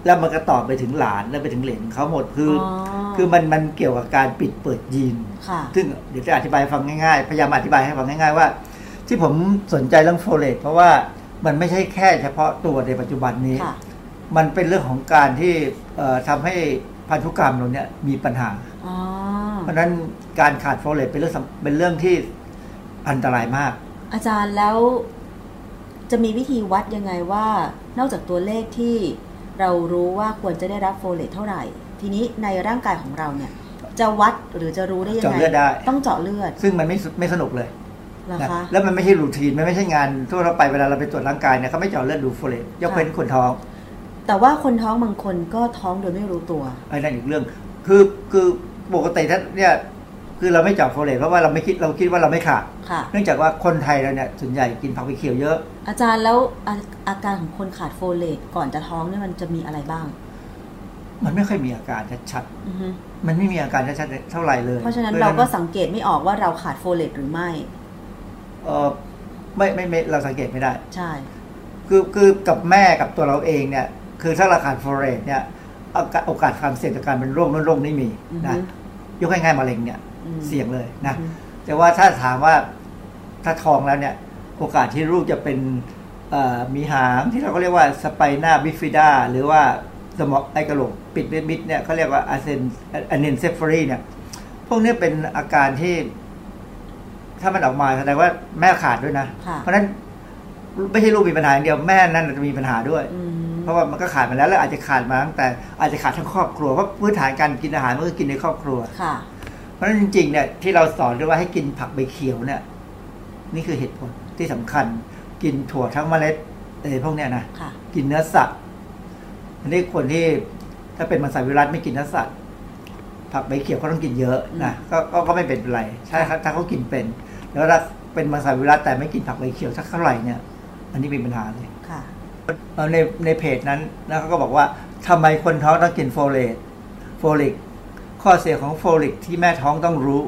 แล้วมันก็ต่อไปถึงหลานแล้วไปถึงเหลนเขาหมดคือคือมันมันเกี่ยวกับการปิดเปิดยีนซึ่งเดี๋ยวจะอธิบายฟังง่ายๆ พยายามอธิบายให้ฟังง่าย ๆ ว่า ที่ผมสนใจเรื่องโฟเลตเพราะว่ามันไม่ใช่แค่เฉพาะตัวในปัจจุบันนี้ มันเป็นเรื่องของการที่ทำให้พันธุกรรมเราเนี่ยมีปัญหา เพราะนั้นการขาดโฟเลตเป็นเรื่องเป็นเรื่องที่อันตรายมาก อาจารย์แล้วจะมีวิธีวัดยังไงว่า นอกจากตัวเลขที่เรารู้ว่าควรจะได้รับโฟเลตเท่าไหร่ ทีนี้ในร่างกายของเราเนี่ย จะวัดหรือจะรู้ได้ยังไงเจาะเลือดได้ต้องเจาะเลือด ซึ่งมันไม่ไม่สนุกเลยนะคะแล้วมันไม่ใช่ routine มันไม่ใช่งานทั่วไปเวลาเราไปตรวจร่างกายเนี่ยเขาไม่เจาะเลือดดูโฟเลตยกเว้นคนท้อง แต่ว่าคนท้องบางคนก็ท้องโดยไม่รู้ตัวไอ้นั่นอีกเรื่อง คือคือ ปกติถ้าเนี่ยคือเราไม่เจาะโฟเลตเพราะว่าเราไม่คิดเราคิดว่าเราไม่ขาดเนื่องจากว่าคนไทยเราเนี่ยส่วนใหญ่กินผักใบเขียวเยอะ อาจารย์แล้วอาการของคนขาดโฟเลตก่อนจะท้องเนี่ยมันจะมีอะไรบ้าง มันไม่ค่อยมีอาการชัดๆมันไม่มีอาการชัดๆเท่าไหร่เลยเพราะฉะนั้นเราก็สังเกตไม่ออกว่าเราขาดโฟเลตหรือไม่ เออไม่ไม่ไม่เราสังเกตไม่ได้ ใช่ คือคือกับแม่กับตัวเราเองเนี่ย คือถ้าเราขาดโฟเลตเนี่ย โอกาสความเสี่ยงจากการเป็นโรคนู้นโรคนี้มีนะยกง่ายๆมะเร็งเนี่ยเสี่ยงเลยนะแต่ว่าถ้าถามว่าถ้าท้องแล้วเนี่ย โอกาสที่ลูกจะเป็นมีหางที่เราก็เรียกว่า spina bifida หรือว่าสมองไอ้กะโหลกปิดไม่มิดเนี่ยเขาเรียกว่าอา anencephaly เนี่ย พวกนี้เป็นอาการที่ ถ้ามันออกมาแสดงว่าแม่ขาดด้วยนะ เพราะนั้นไม่ใช่ลูกมีปัญหาอย่างเดียวแม่นั่นจะมีปัญหาด้วยเพ ราะว่ามันก็ขาดมาแล้วแล้วอาจจะขาดมาตั้งแต่อาจจะขาดทั้งครอบครัวเพราะพื้นฐานการกินอาหารมันก็กินในครอบครัวค่ะ เพราะฉะนั้นจริงๆเนี่ยที่เราสอนด้วยว่าให้กินผักใบเขียวเนี่ยนี่คือเหตุผลที่สำคัญ กินถั่วทั้งเมล็ดเออพวกเนี้ยนะกินเนื้อสัตว์อันนี้คนที่ถ้าเป็นมังสวิรัตไม่กินเนื้อสัตว์ผักใบเขียวเขาต้องกินเยอะนะก็ก็ไม่เป็นไรใช่ครับถ้าเขากินเป็น แล้วถ้าเป็นมังสวิรัตแต่ไม่กินผักใบเขียวสักเท่าไหร่เนี่ย อันนี้เป็นปัญหาเลยค่ะ ในในเพจนั้นนะเขาก็บอกว่าทำไมคนท้องต้องกินโฟเลตโฟลิกข้อเสียของโฟลิกที่แม่ท้องต้องรู้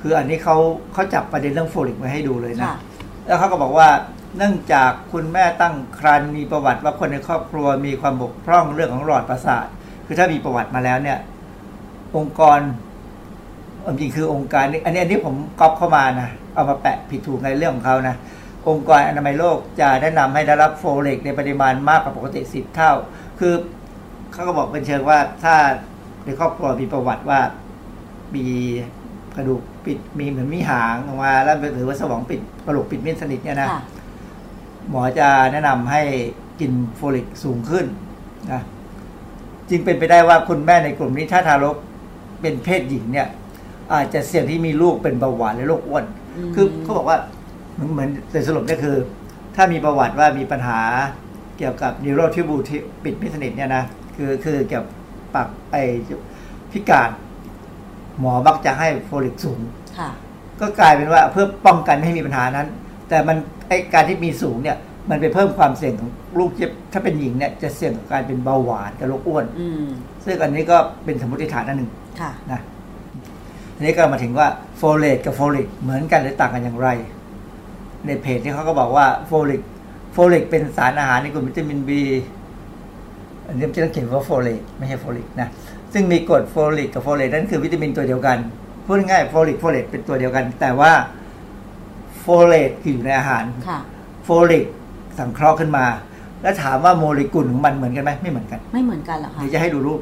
คืออันนี้เขาเขาจับประเด็นเรื่องโฟลิกมาให้ดูเลยนะ แล้วเขาก็บอกว่าเนื่องจากคุณแม่ตั้งครรภ์มีประวัติว่าคนในครอบครัวมีความบกพร่องเรื่องของหลอดประสาท คือถ้ามีประวัติมาแล้วเนี่ย องค์กรจริงคือองค์การนี้อันนี้อันนี้ผมก๊อปเข้ามานะเอามาแปะผิดถูกในเรื่องของเขานะ องค์กรอนามัยโลกจะแนะนำให้ได้รับโฟเลกในปริมาณมากกว่าปกติสิบเท่า คือเขาก็บอกเป็นเชิงว่าถ้าในครอบครัวมีประวัติว่ามีกระดูกปิดมีเหมือนมีหางออกมาแล้วหรือว่าสมองปิดกระดูกปิดมิดสนิทเนี่ยนะหมอจะแนะนำให้กินโฟลิกสูงขึ้นนะจึงเป็นไปได้ว่าคุณแม่ในกลุ่มนี้ถ้าทารกเป็นเพศหญิงเนี่ย อาจจะเสี่ยงที่มีลูกเป็นเบาหวานและโรคอ้วน คือเขาบอกว่า เหมือนแต่สรุปก็คือ ถ้ามีประวัติว่ามีปัญหาเกี่ยวกับ neural tube ที่ปิดไม่สนิทเนี่ยนะคือคือเกี่ยวกับปากไอพิการหมอมักจะให้โฟลิกสูงก็กลายเป็นว่าเพื่อป้องกันไม่ให้มีปัญหานั้น แต่มันไอการที่มีสูงเนี่ย มันไปเพิ่มความเสี่ยงของลูกถ้าเป็นหญิงเนี่ยจะเสี่ยงกับการเป็นเบาหวานกับโรคอ้วนซึ่งอันนี้ก็เป็นสมมติฐานอันหนึ่งนะทีนี้ก็มาถึงว่าโฟเลตกับโฟลิกเหมือนกันหรือต่างกันอย่างไร ในเพจที่เขาก็บอกว่าโฟลิกโฟลิกเป็นสารอาหารในกลุ่มวิตามินบีอันนี้จะต้องเขียนว่าโฟลิกไม่ใช่โฟลิกนะซึ่งมีกรดโฟลิกกับโฟเลตนั่นคือวิตามินตัวเดียวกันพูดง่ายโฟลิกโฟเลตเป็นตัวเดียวกัน แต่ว่าโฟเลตอยู่ในอาหารโฟลิกสังเคราะห์ขึ้นมา แล้วถามว่าโมเลกุลของมันเหมือนกันไหมไม่เหมือนกัน ไม่เหมือนกันหรอคะเดี๋ยวจะให้ดูรูป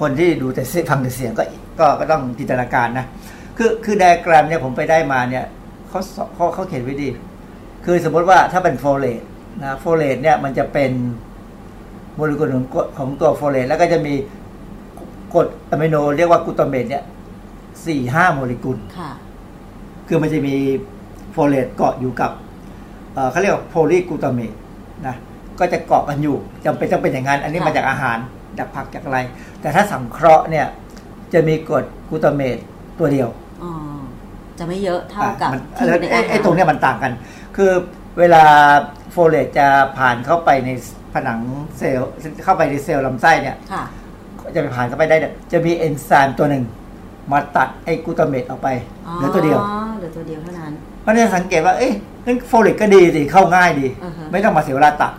คนที่ดูแต่ฟังแต่เสียงก็ก็ก็ต้องจินตนาการนะคือคือไดอะแกรมเนี่ยผมไปได้มาเนี่ย เขาเขาเขาเขียนไว้ดี คือสมมติว่าถ้าเป็นโฟเลตนะโฟเลตเนี่ยมันจะเป็นโมเลกุลของของตัวโฟเลตแล้วก็จะมีกรดอะมิโนเรียกว่า glutamate เนี่ยสี่ห้าโมเลกุลค่ะคือมันจะมีโฟเลตเกาะอยู่กับเขาเรียกว่า polyglutamate นะก็จะเกาะกันอยู่จำเป็นต้องเป็นอย่างนั้น อันนี้มาจากอาหารจากผักจากอะไร แต่ถ้าสังเคราะห์เนี่ย จะมีกรด glutamate ตัวเดียว จะไม่เยอะเท่ากับที่ในอาหารไอ้ตรงเนี้ยมันต่างกัน คือเวลาโฟเลตจะผ่านเข้าไปในผนังเซลล์เข้าไปในเซลล์ลำไส้เนี่ยจะไปผ่านเข้าไปได้เนี่ยจะมีเอนไซม์ตัวหนึ่งมาตัดไอ้ glutamate ออกไปเหลือตัวเดียวเหลือตัวเดียวเท่านั้นเพราะนี่สังเกตว่าเอ๊ะนั่นโฟเลตก็ดีสิเข้าง่ายดี ไม่ต้องมาเสียเวลาตัด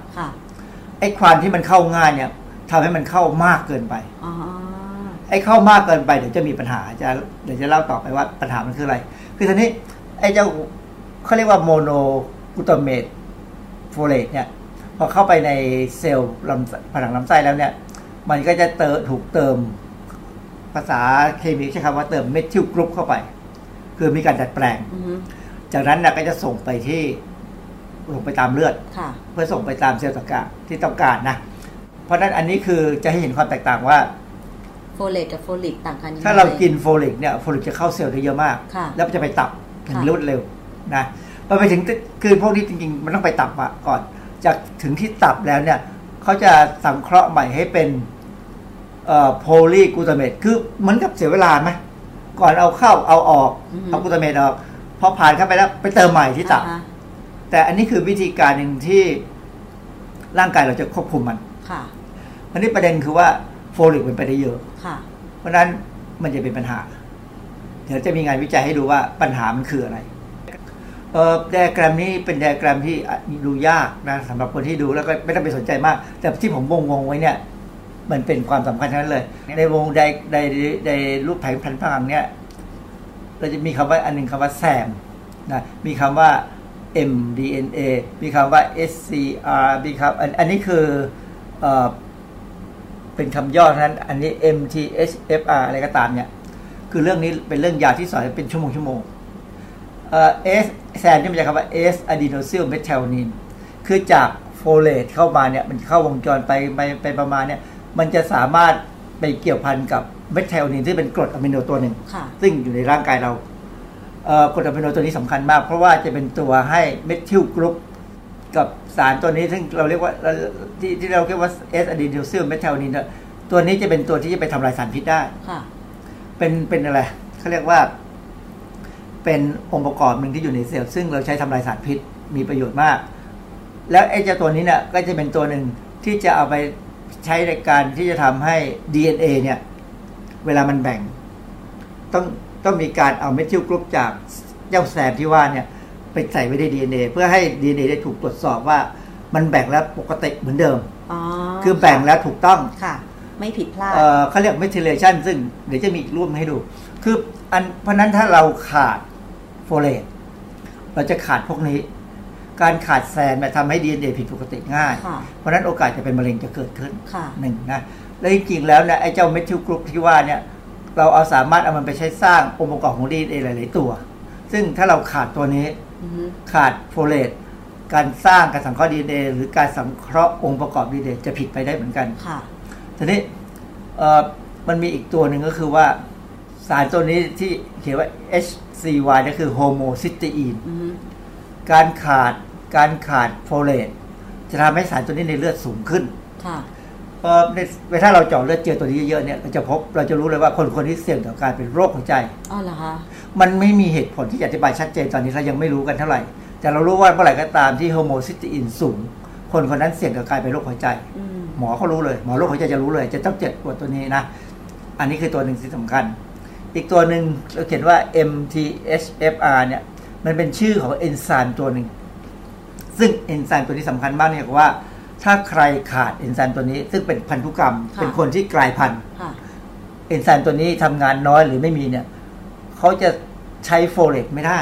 ไอ้ความที่มันเข้าง่ายเนี่ยทำให้มันเข้ามากเกินไปไอ้เข้ามากเกินไปเดี๋ยวจะมีปัญหาจะเดี๋ยวจะเล่าต่อไปว่าปัญหามันคืออะไร คือทีนี้ ไอ้เจ้าเขาเรียกว่า monoglutamate โฟเลตเนี่ย พอเข้าไปในเซลล์ลำผนังลำไส้แล้วเนี่ย มันก็จะเติถูกเติม ภาษาเคมีใช้คำว่าเติม methyl group เข้าไป คือมีการดัดแปลง จากนั้นนะก็จะส่งไปที่ลงไปตามเลือด เพื่อส่งไปตามเซลล์ต่างๆที่ต้องการนะ เพราะนั้นอันนี้คือจะให้เห็นความแตกต่างว่าโฟ เลตกับโฟลิกต่างกันถ้าเรากินโฟลิกเนี่ยโฟลิกจะเข้าเซลล์ได้เยอะมาก แล้วจะไปตับอย่างรวดเร็วนะพอไปถึงคือพวกนี้จริงๆ มันต้องไปตับมาก่อน จากถึงที่ตับแล้วเนี่ยเขาจะสังเคราะห์ใหม่ให้เป็น polyglutamate คือเหมือนกับเสียเวลาไหมก่อนเอาเข้าเอาออกเอา glutamate ออกพอผ่านเข้าไปแล้วไปเติมใหม่ที่ตับ แต่อันนี้คือวิธีการหนึ่งที่ร่างกายเราจะควบคุมมันค่ะอันนี้ประเด็นคือว่า โฟลิกเป็นไปได้เยอะค่ะ เพราะนั้นมันจะเป็นปัญหา เดี๋ยวจะมีงานวิจัยให้ดูว่าปัญหามันคืออะไรเออไดอะแกรมนี้เป็นไดอะแกรมที่ดูยากนะสำหรับคนที่ดูแล้วก็ไม่ต้องไปสนใจมาก แต่ที่ผมวงงไว้เนี่ย มันเป็นความสำคัญทั้งนั้นเลย ในวงไดไดไดรูปแผงพันพังเนี่ยเราจะมีคำว่าอันหนึ่งคำว่าแซมนะมีคำว่า mDNA มีคำว่า SCR มีคำอันอันนี้คือ เอเป็นคำย่อนั้น อันนี้ MTHFR อะไรก็ตามเนี่ย คือเรื่องนี้เป็นเรื่องยาวที่สอนเป็นชั่วโมงชั่วโมงเอสแซนที่มาจากคำว่า S adenosine methionine คือจากโฟเลตเข้ามาเนี่ย มันเข้าวงจรไปไปไปประมาณเนี่ย มันจะสามารถไปเกี่ยวพันกับเมทเทลนินที่เป็นกรดอะมิโนตัวหนึ่ง ซึ่งอยู่ในร่างกายเรากรดอะมิโนตัวนี้สำคัญมาก เพราะว่าจะเป็นตัวให้ methyl group กับ สารตัวนี้ซึ่งเราเรียกว่าที่ที่เราเรียกว่า S-adenosyl methionine ตัวนี้จะเป็นตัวที่จะไปทำลายสารพิษได้เป็นเป็นอะไรเขาเรียกว่า เป็นองค์ประกอบหนึ่งที่อยู่ในเซลล์ซึ่งเราใช้ทำลายสารพิษมีประโยชน์มาก แล้วไอ้เจ้าตัวนี้เนี่ยก็จะเป็นตัวหนึ่งที่จะเอาไปใช้ในการที่จะทำให้ DNA เนี่ย เวลามันแบ่ง ต้องต้องมีการเอา methyl group จากเจ้า SAM ที่ว่าเนี่ย ไปใส่ไว้ใน DNA เพื่อให้ DNA ได้ถูกตรวจสอบว่ามันแบ่งแล้วปกติเหมือนเดิม คือแบ่งแล้วถูกต้องค่ะ ไม่ผิดพลาดเขาเรียก methylation ซึ่งเดี๋ยวจะมีอีกรูปให้ดู คืออันเพราะนั้นถ้าเราขาดโฟเลตเราจะขาดพวกนี้ การขาด SAM ทำให้ดีเอ็นเอผิดปกติง่าย เพราะนั้นโอกาสจะเป็นมะเร็งจะเกิดขึ้นหนึ่งนะและจริงๆแล้วเนี่ยไอ้เจ้า methyl group ที่ว่าเนี่ยเราเอาสามารถเอามันไปใช้สร้างองค์ประกอบของดีเอ็นเอหลาย ๆ ตัว ซึ่งถ้าเราขาดตัวนี้ ขาดโฟเลตการสร้างการสังเคราะห์ดีเอ็นเอหรือการสังเคราะห์องค์ประกอบดีเอ็นเอจะผิดไปได้เหมือนกันค่ะทีนี้มันมีอีกตัวหนึ่งก็คือว่าสารตัวนี้ที่เขียนว่า HCY นั่นคือ homocysteineการขาดการขาดโฟเลตจะทำให้สารตัวนี้ในเลือดสูงขึ้นพอใน เวลาเราเจาะเลือดเจอตัวนี้เยอะๆเนี่ยเราจะพบเราจะรู้เลยว่าคนคนที่เสี่ยงต่อการเป็นโรคหัวใจอ๋อเหรอคะมันไม่มีเหตุผลที่จะอธิบายชัดเจนตอนนี้เรายังไม่รู้กันเท่าไหร่ แต่เรารู้ว่าเมื่อไหร่ก็ตามที่ homocysteine สูง คนคนนั้นเสี่ยงต่อการเป็นโรคหัวใจ หมอเขารู้เลย หมอโรคหัวใจจะรู้เลย จะต้องเจาะตรวจตัวนี้นะ อันนี้คือตัวหนึ่งที่สำคัญ อีกตัวหนึ่งเราเขียนว่า MTHFR เนี่ยมันเป็นชื่อของเอนไซม์ตัวหนึ่งซึ่งเอนไซม์ตัวนี้สำคัญมากเนี่ยว่า ถ้าใครขาดเอนไซม์ตัวนี้ ซึ่งเป็นพันธุกรรม เป็นคนที่กลายพันธุ์เอนไซม์ตัวนี้ทำงานน้อยหรือไม่มีเนี่ยเขาจะใช้โฟเลตไม่ได้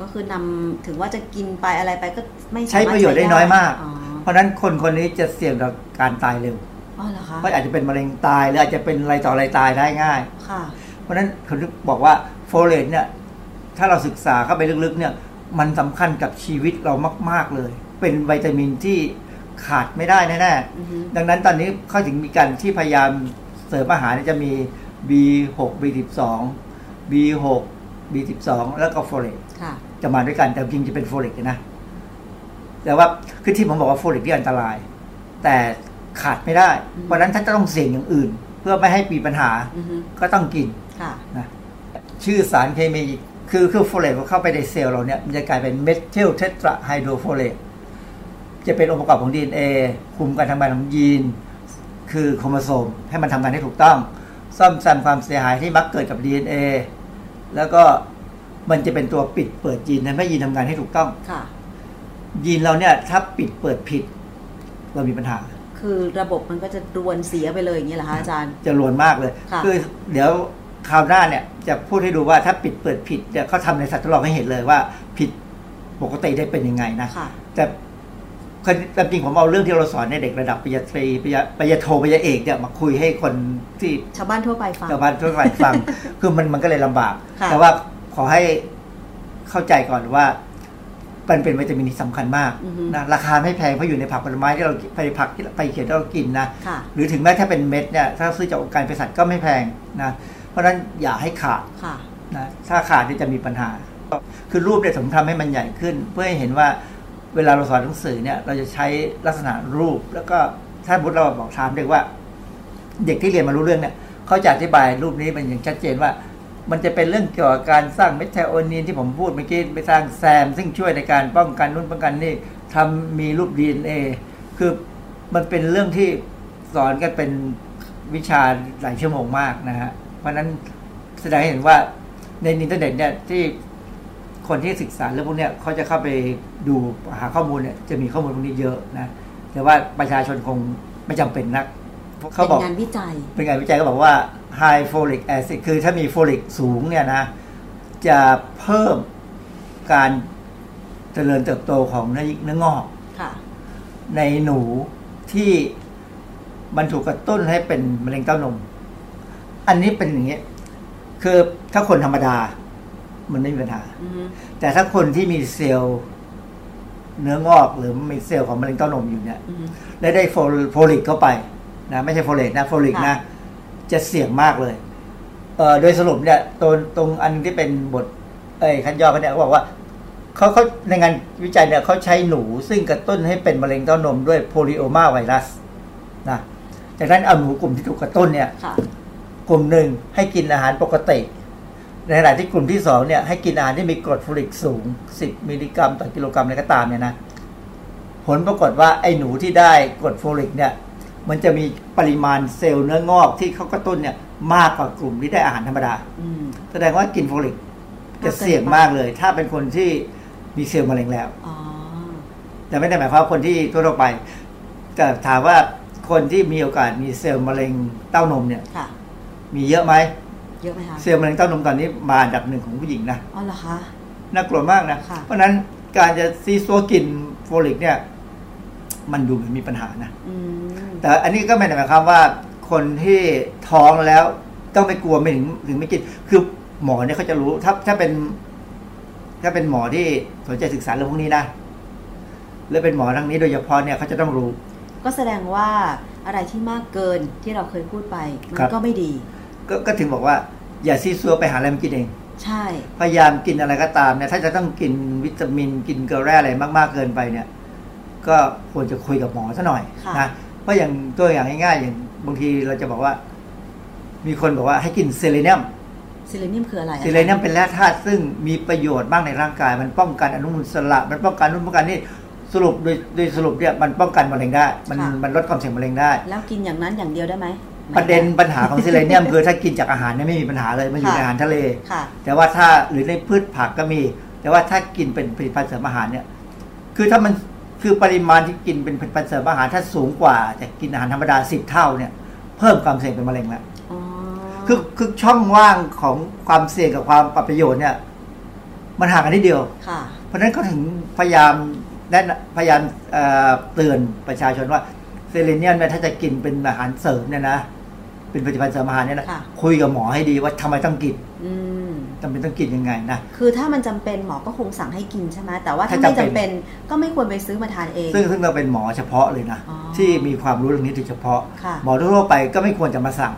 ก็คือหมายถึงว่าจะกินไปอะไรไปก็ไม่ใช้ประโยชน์ได้น้อยมาก เพราะนั้นคนคนนี้จะเสี่ยงต่อการตายเร็วเพราะอาจจะเป็นมะเร็งตายหรืออาจจะเป็นอะไรต่ออะไรตายได้ง่ายค่ะเพราะฉะนั้นเขาบอกว่าโฟเลตเนี่ยถ้าเราศึกษาเข้าไปลึกๆเนี่ย มันสำคัญกับชีวิตเรามาก ๆเลย เป็นวิตามินที่ ขาดไม่ได้แน่ๆดังนั้นตอนนี้เขาถึงมีการที่พยายามเสริมอาหารจะมี B6 B12 B6 B12 แล้วก็โฟเลตจะมาด้วยกันแต่จริงจะเป็นโฟเลตนะแต่ว่าคือที่ผมบอกว่าโฟเลตที่อันตราย แต่ขาดไม่ได้ เพราะนั้นถ้าจะต้องเสี่ยงอย่างอื่น เพื่อไม่ให้มีปัญหาก็ต้องกินนะชื่อสารเคมีคือคือโฟเลตเข้าไปในเซลล์เราเนี่ยมันจะกลายเป็น methyltetrahydrofolate จะเป็นองค์ประกอบของ DNA คุมการทำงานของยีน คือโครโมโซมให้มันทำงานให้ถูกต้อง ซ่อมแซมความเสียหายที่มักเกิดกับ DNA แล้วก็มันจะเป็นตัวปิดเปิดยีนทำให้ยีนทำงานให้ถูกต้อง ค่ะ ยีนเราเนี่ยถ้าปิดเปิดผิด เรามีปัญหา คือระบบมันก็จะรวนเสียไปเลยอย่างนี้เหรอคะอาจารย์ จะรวนมากเลยคือเดี๋ยวคราวหน้าเนี่ยจะพูดให้ดูว่าถ้าปิดเปิดผิดเนี่ยเขาทำในสัตว์ทดลองให้เห็นเลยว่า ผิดปกติได้เป็นยังไงนะแต่ ความจริงผมเอาเรื่องที่เราสอนในเด็กระดับปริญญาตรีปริญญาปริญญาโทปริญญาเอกเนี่ยมาคุยให้คนที่ชาวบ้านทั่วไปฟังชาวบ้านทั่วไปฟัง คือมันมันก็เลยลำบาก แต่ว่าขอให้เข้าใจก่อนว่ามันเป็นวิตามินที่สำคัญมากนะราคาไม่แพงเพราะอยู่ในผักผลไม้ที่เราไปผักที่ไปเขียนที่เรากินนะหรือถึงแม้ถ้าเป็นเม็ดเนี่ยถ้าซื้อจากองค์การเภสัชก็ไม่แพงนะเพราะฉะนั้นอย่าให้ขาดนะถ้าขาดจะมีปัญหา คือรูปเนี่ยผมทำให้มันใหญ่ขึ้น เพื่อให้เห็นว่า เวลาเราสอนหนังสือเนี่ย เราจะใช้ลักษณะรูป แล้วก็ถ้าบุตรเราบอกถามเด็กว่า เด็กที่เรียนมารู้เรื่องเนี่ยเขาจะอธิบายรูปนี้มันอย่างชัดเจนว่า มันจะเป็นเรื่องเกี่ยวกับการสร้างเมทไทโอนีนที่ผมพูดเมื่อกี้ไปสร้างแซม ซึ่งช่วยในการป้องกันนู่นป้องกันนี่ทำมีรูป DNA คือมันเป็นเรื่องที่สอนกันเป็นวิชาหลายชั่วโมงมากนะฮะเพราะนั้นแสดงให้เห็นว่าในอินเทอร์เน็ตเนี่ยที่ คนที่ศึกษาเรื่องพวกนี้เขาจะเข้าไปดูหาข้อมูลเนี่ยจะมีข้อมูลพวกนี้เยอะนะแต่ว่าประชาชนคงไม่จำเป็นนักเขาบอกเป็นงานวิจัย เป็นงานวิจัยก็บอกว่า high folic acid คือถ้ามีโฟลิกสูงเนี่ยนะ จะเพิ่มการเจริญเติบโตของเนื้อเนื้องอกในหนูที่มันถูกกระตุ้นให้เป็นมะเร็งเต้านม อันนี้เป็นอย่างนี้ คือถ้าคนธรรมดา มันไม่มีปัญหาแต่ถ้าคนที่มีเซลล์เนื้องอกหรือมีเซลล์ของมะเร็งเต้านมอยู่เนี่ยและได้โฟลิกเข้าไปนะไม่ใช่โฟเลตนะโฟลิกนะ จะเสี่ยงมากเลย เอ่อโดยสรุปเนี่ยตรงตรงอันที่เป็นบท เอ้ยคัดย่อเขาเนี่ยบอกว่าเขาเขาในงานวิจัยเนี่ยเขาใช้หนูซึ่งกระตุ้นให้เป็นมะเร็งเต้านมด้วย polyomavirusนะจากนั้นเอาหนูกลุ่มที่ถูกกระตุ้นเนี่ยกลุ่มหนึ่งให้กินอาหารปกติ ในขณะที่กลุ่มที่สองเนี่ยให้กินอาหารที่มีกรดโฟลิกสูงสิบมิลลิกรัมต่อกิโลกรัมอะไรก็ตามเนี่ยนะผลปรากฏว่าไอ้หนูที่ได้กรดโฟลิกเนี่ยมันจะมีปริมาณเซลล์เนื้องอกที่เขากระตุ้นเนี่ยมากกว่ากลุ่มที่ได้อาหารธรรมดาแสดงว่ากินโฟลิกจะเสี่ยงมากเลย ถ้าเป็นคนที่มีเซลล์มะเร็งแล้วแต่ไม่ได้หมายความคนที่ทั่วไป แต่ถามว่าคนที่มีโอกาสมีเซลล์มะเร็งเต้านมเนี่ยมีเยอะไหม เยอะไหมคะเซลล์มะเร็งเต้านมตอนนี้มาอันดับหนึ่งของผู้หญิงนะอ๋อเหรอคะน่ากลัวมากนะเพราะนั้นการจะซี้ซั้วกินโฟลิกเนี่ย มันดูเหมือนมีปัญหานะแต่อันนี้ก็ไม่ได้หมายความว่า คนที่ท้องแล้ว ต้องไม่กลัวไม่ถึงถึงไม่กิน คือหมอเนี่ยเขาจะรู้ถ้าถ้าเป็น ถ้าเป็นหมอที่สนใจศึกษาเรื่องพวกนี้นะและเป็นหมอทางนี้โดยเฉพาะเนี่ยเขาจะต้องรู้ ก็แสดงว่าอะไรที่มากเกินที่เราเคยพูดไป มันก็ไม่ดี ก็ก็ถึงบอกว่า อย่าซี้ซั้วไปหาอะไรมากินเอง ใช่ พยายามกินอะไรก็ตามเนี่ยถ้าจะต้องกินวิตามินกินเกลือแร่อะไรมากๆเกินไปเนี่ย ก็ควรจะคุยกับหมอซะหน่อยนะเพราะอย่างตัวอย่างง่ายๆอย่างบางทีเราจะบอกว่า มีคนบอกว่าให้กินเซเลเนียมเซเลเนียมคืออะไรเซเลเนียมเป็นแร่ธาตุซึ่งมีประโยชน์บ้างในร่างกาย มันป้องกันอนุมูลอิสระ มันป้องกันนู่นป้องกันนี่สรุปโดยโดยสรุปเนี่ยมันป้องกันมะเร็งได้ มันมันลดความเสี่ยงมะเร็งได้ แล้วกินอย่างนั้นอย่างเดียวได้ไหม ประเด็นปัญหาของเซเลเนียมคือถ้ากินจากอาหารเนี่ยไม่มีปัญหาเลยมันอยู่ในอาหารทะเล แต่ว่าถ้าหรือในพืชผักก็มี แต่ว่าถ้ากินเป็นผลิตภัณฑ์เสริมอาหารเนี่ย คือถ้ามันคือปริมาณที่กินเป็นผลิตภัณฑ์เสริมอาหารถ้าสูงกว่าจากกินอาหารธรรมดาสิบเท่าเนี่ยเพิ่มความเสี่ยงเป็นมะเร็งแล้วคือคือช่องว่างของความเสี่ยงกับความประโยชน์เนี่ย มันห่างกันนิดเดียวเพราะฉะนั้นเขาถึงพยายามแนะพยายามเตือนประชาชนว่าเซเลเนียมเนี่ยถ้าจะกินเป็นอาหารเสริมเนี่ยนะ เป็นผลิตภัณฑ์เสริมอาหารเนี่ยนะคุยกับหมอให้ดีว่าทำไมต้องกินจำเป็นต้องกินยังไงนะ คือถ้ามันจำเป็นหมอก็คงสั่งให้กินใช่ไหมแต่ว่าถ้าไม่จำเป็นก็ไม่ควรไปซื้อมาทานเอง ซึ่งซึ่งเราเป็นหมอเฉพาะเลยนะที่มีความรู้เรื่องนี้โดยเฉพาะหมอทั่วไปก็ไม่ควรจะมาสั่ง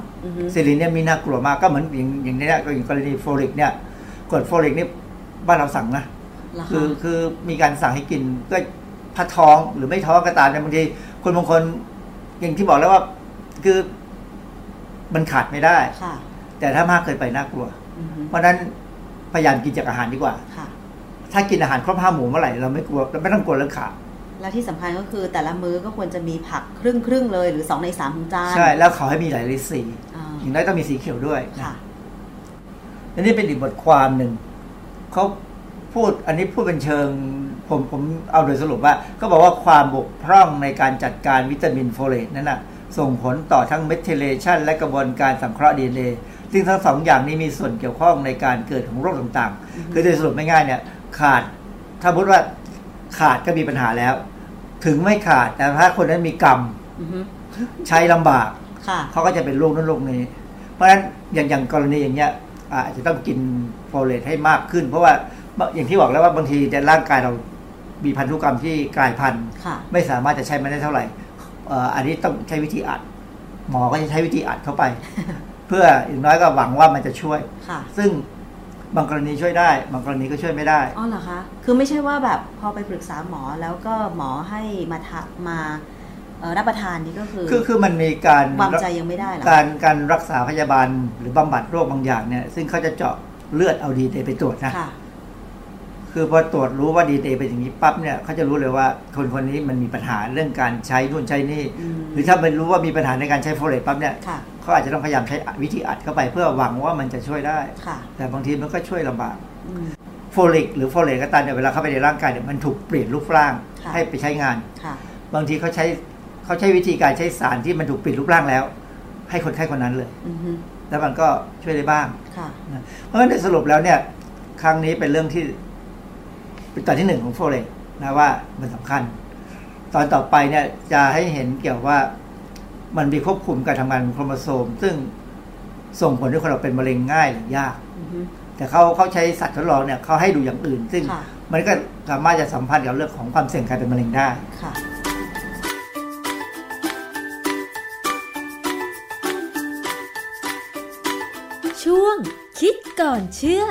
เซเลเนียมมีน่ากลัวมากก็เหมือนอย่างอย่างนี้ก็อย่างกรณีโฟลิกเนี่ยกรดโฟลิกนี่บ้านเราสั่งนะคือคือมีการสั่งให้กินก็ถ้าท้องหรือไม่ท้องก็ตามเนี่ยบางทีคนบางคนอย่างที่บอกแล้วว่า คือ มันขาดไม่ได้ แต่ถ้ามากเกินไปน่ากลัว เพราะนั้นพยายามกินจากอาหารดีกว่า ถ้ากินอาหารครบห้าหมู่เมื่อไหร่เราไม่กลัวเราไม่ต้องกลัวเรื่องขาดและที่สำคัญก็คือแต่ละมื้อก็ควรจะมีผักครึ่งครึ่งเลยหรือสองในสามของจานใช่ แล้วเขาให้มีหลายสีอย่างน้อยต้องมีสีเขียวด้วยค่ะอันนี้เป็นอีกบทความหนึ่งเขาพูดอันนี้พูดเป็นเชิงผมผมเอาโดยสรุปว่า ก็บอกว่าความบกพร่องในการจัดการวิตามินโฟเลตนั้นนะ ส่งผลต่อทั้ง methylation และกระบวนการสังเคราะห์ดีเอซึ่งทั้งสองอย่างนี้มีส่วนเกี่ยวข้องในการเกิดของโรคต่างๆ คือโดยสรุปไม่ง่ายเนี่ยขาด ถ้าพูดว่าขาดก็มีปัญหาแล้ว ถึงไม่ขาดแต่ถ้าคนนั้นมีการใช้ลำบากเขาก็จะเป็นโรคนั้นโรคนี้ เพราะฉะนั้นอย่างอย่างกรณีอย่างเงี้ยอาจจะต้องกินโฟเลตให้มากขึ้น เพราะว่าอย่างที่บอกแล้วว่าบางทีในร่างกายเรามีพันธุกรรมที่กลายพันธุ์ไม่สามารถจะใช้มันได้เท่าไหร่ อันนี้ต้องใช้วิธีอัด หมอก็จะใช้วิธีอัดเข้าไป เพื่ออย่างน้อยก็หวังว่ามันจะช่วย ซึ่งบางกรณีช่วยได้ บางกรณีก็ช่วยไม่ได้ อ๋อเหรอคะ คือไม่ใช่ว่าแบบพอไปปรึกษาหมอแล้วก็หมอให้มาทักมารับประทานนี่ก็คือ คือคือมันมีการวางใจยังไม่ได้หรอการการรักษาพยาบาลหรือบำบัดโรคบางอย่างเนี่ย ซึ่งเขาจะเจาะเลือดเอาดีเไปตรวจนะ คือพอตรวจรู้ว่าดีเเป็นอย่างนี้ปั๊บเนี่ยเขาจะรู้เลยว่าคนคนนี้มันมีปัญหาเรื่องการใช้นู่นใช้นี่ หรือถ้าเป็นรู้ว่ามีปัญหาในการใช้โฟเลตปั๊บเนี่ยเขาอาจจะต้องพยายามใช้วิธีอัดเข้าไปเพื่อหวังว่ามันจะช่วยได้ แต่บางทีมันก็ช่วยลำบากโฟลิกหรือโฟเลตก็ตามเนี่ยเวลาเข้าไปในร่างกายเนี่ยมันถูกเปลี่ยนรูปร่างให้ไปใช้งานบางทีเขาใช้เขาใช้วิธีการใช้สารที่มันถูกเปลี่ยนรูปร่างแล้ว ให้คนไข้คนนั้นเลยแล้วมันก็ช่วยได้บ้างเพราะฉะนั้นในสรุปแล้วเนี่ยครั้งนี้เป็นเรื่องที่ เป็นตอนที่หนึ่งของโฟเลตนะว่ามันสำคัญ ตอนต่อไปเนี่ยจะให้เห็นเกี่ยวว่ามันมีควบคุมการทำงานของโครโมโซม ซึ่งส่งผลให้คนเราเป็นมะเร็งง่ายหรือยากแต่เขาเขาใช้สัตว์ทดลองเนี่ยเขาให้ดูอย่างอื่น ซึ่งมันก็สามารถจะสัมพันธ์กับเรื่องของความเสี่ยงการเป็นมะเร็งได้ช่วงคิดก่อนเชื่อ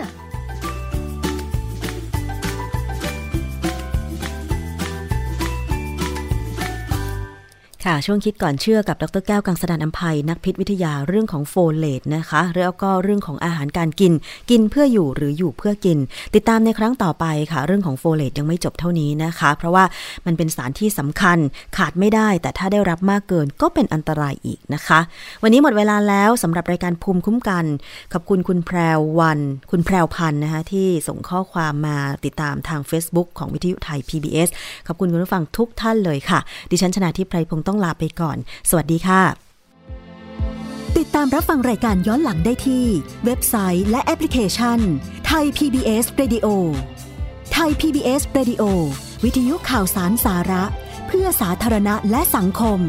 ค่ะ ช่วงคิดก่อนเชื่อกับดรแก้วกังสดานอัมภัยนักพิษวิทยาเรื่องของโฟเลตนะคะแล้วก็เรื่องของอาหารการกิน กินเพื่ออยู่หรืออยู่เพื่อกิน ติดตามในครั้งต่อไปค่ะ เรื่องของโฟเลตยังไม่จบเท่านี้นะคะ เพราะว่ามันเป็นสารที่สำคัญขาดไม่ได้ แต่ถ้าได้รับมากเกินก็เป็นอันตรายอีกนะคะ วันนี้หมดเวลาแล้วสำหรับรายการภูมิคุ้มกันขอบคุณคุณแพรววัน คุณแพรวพันธ์นะคะที่ส่งข้อความมาติดตามทาง Facebook ของวิทยุไทย PBS ขอบคุณคุณผู้ฟังทุกท่านเลยค่ะ ดิฉันชนะทิพไพรพงศ์ต้องลาไปก่อน สวัสดีค่ะ ติดตามรับฟังรายการย้อนหลังได้ที่ เว็บไซต์และแอปพลิเคชันไทย PBS Radio ไทย PBS Radio วิทยุข่าวสารสาระ เพื่อสาธารณะและสังคม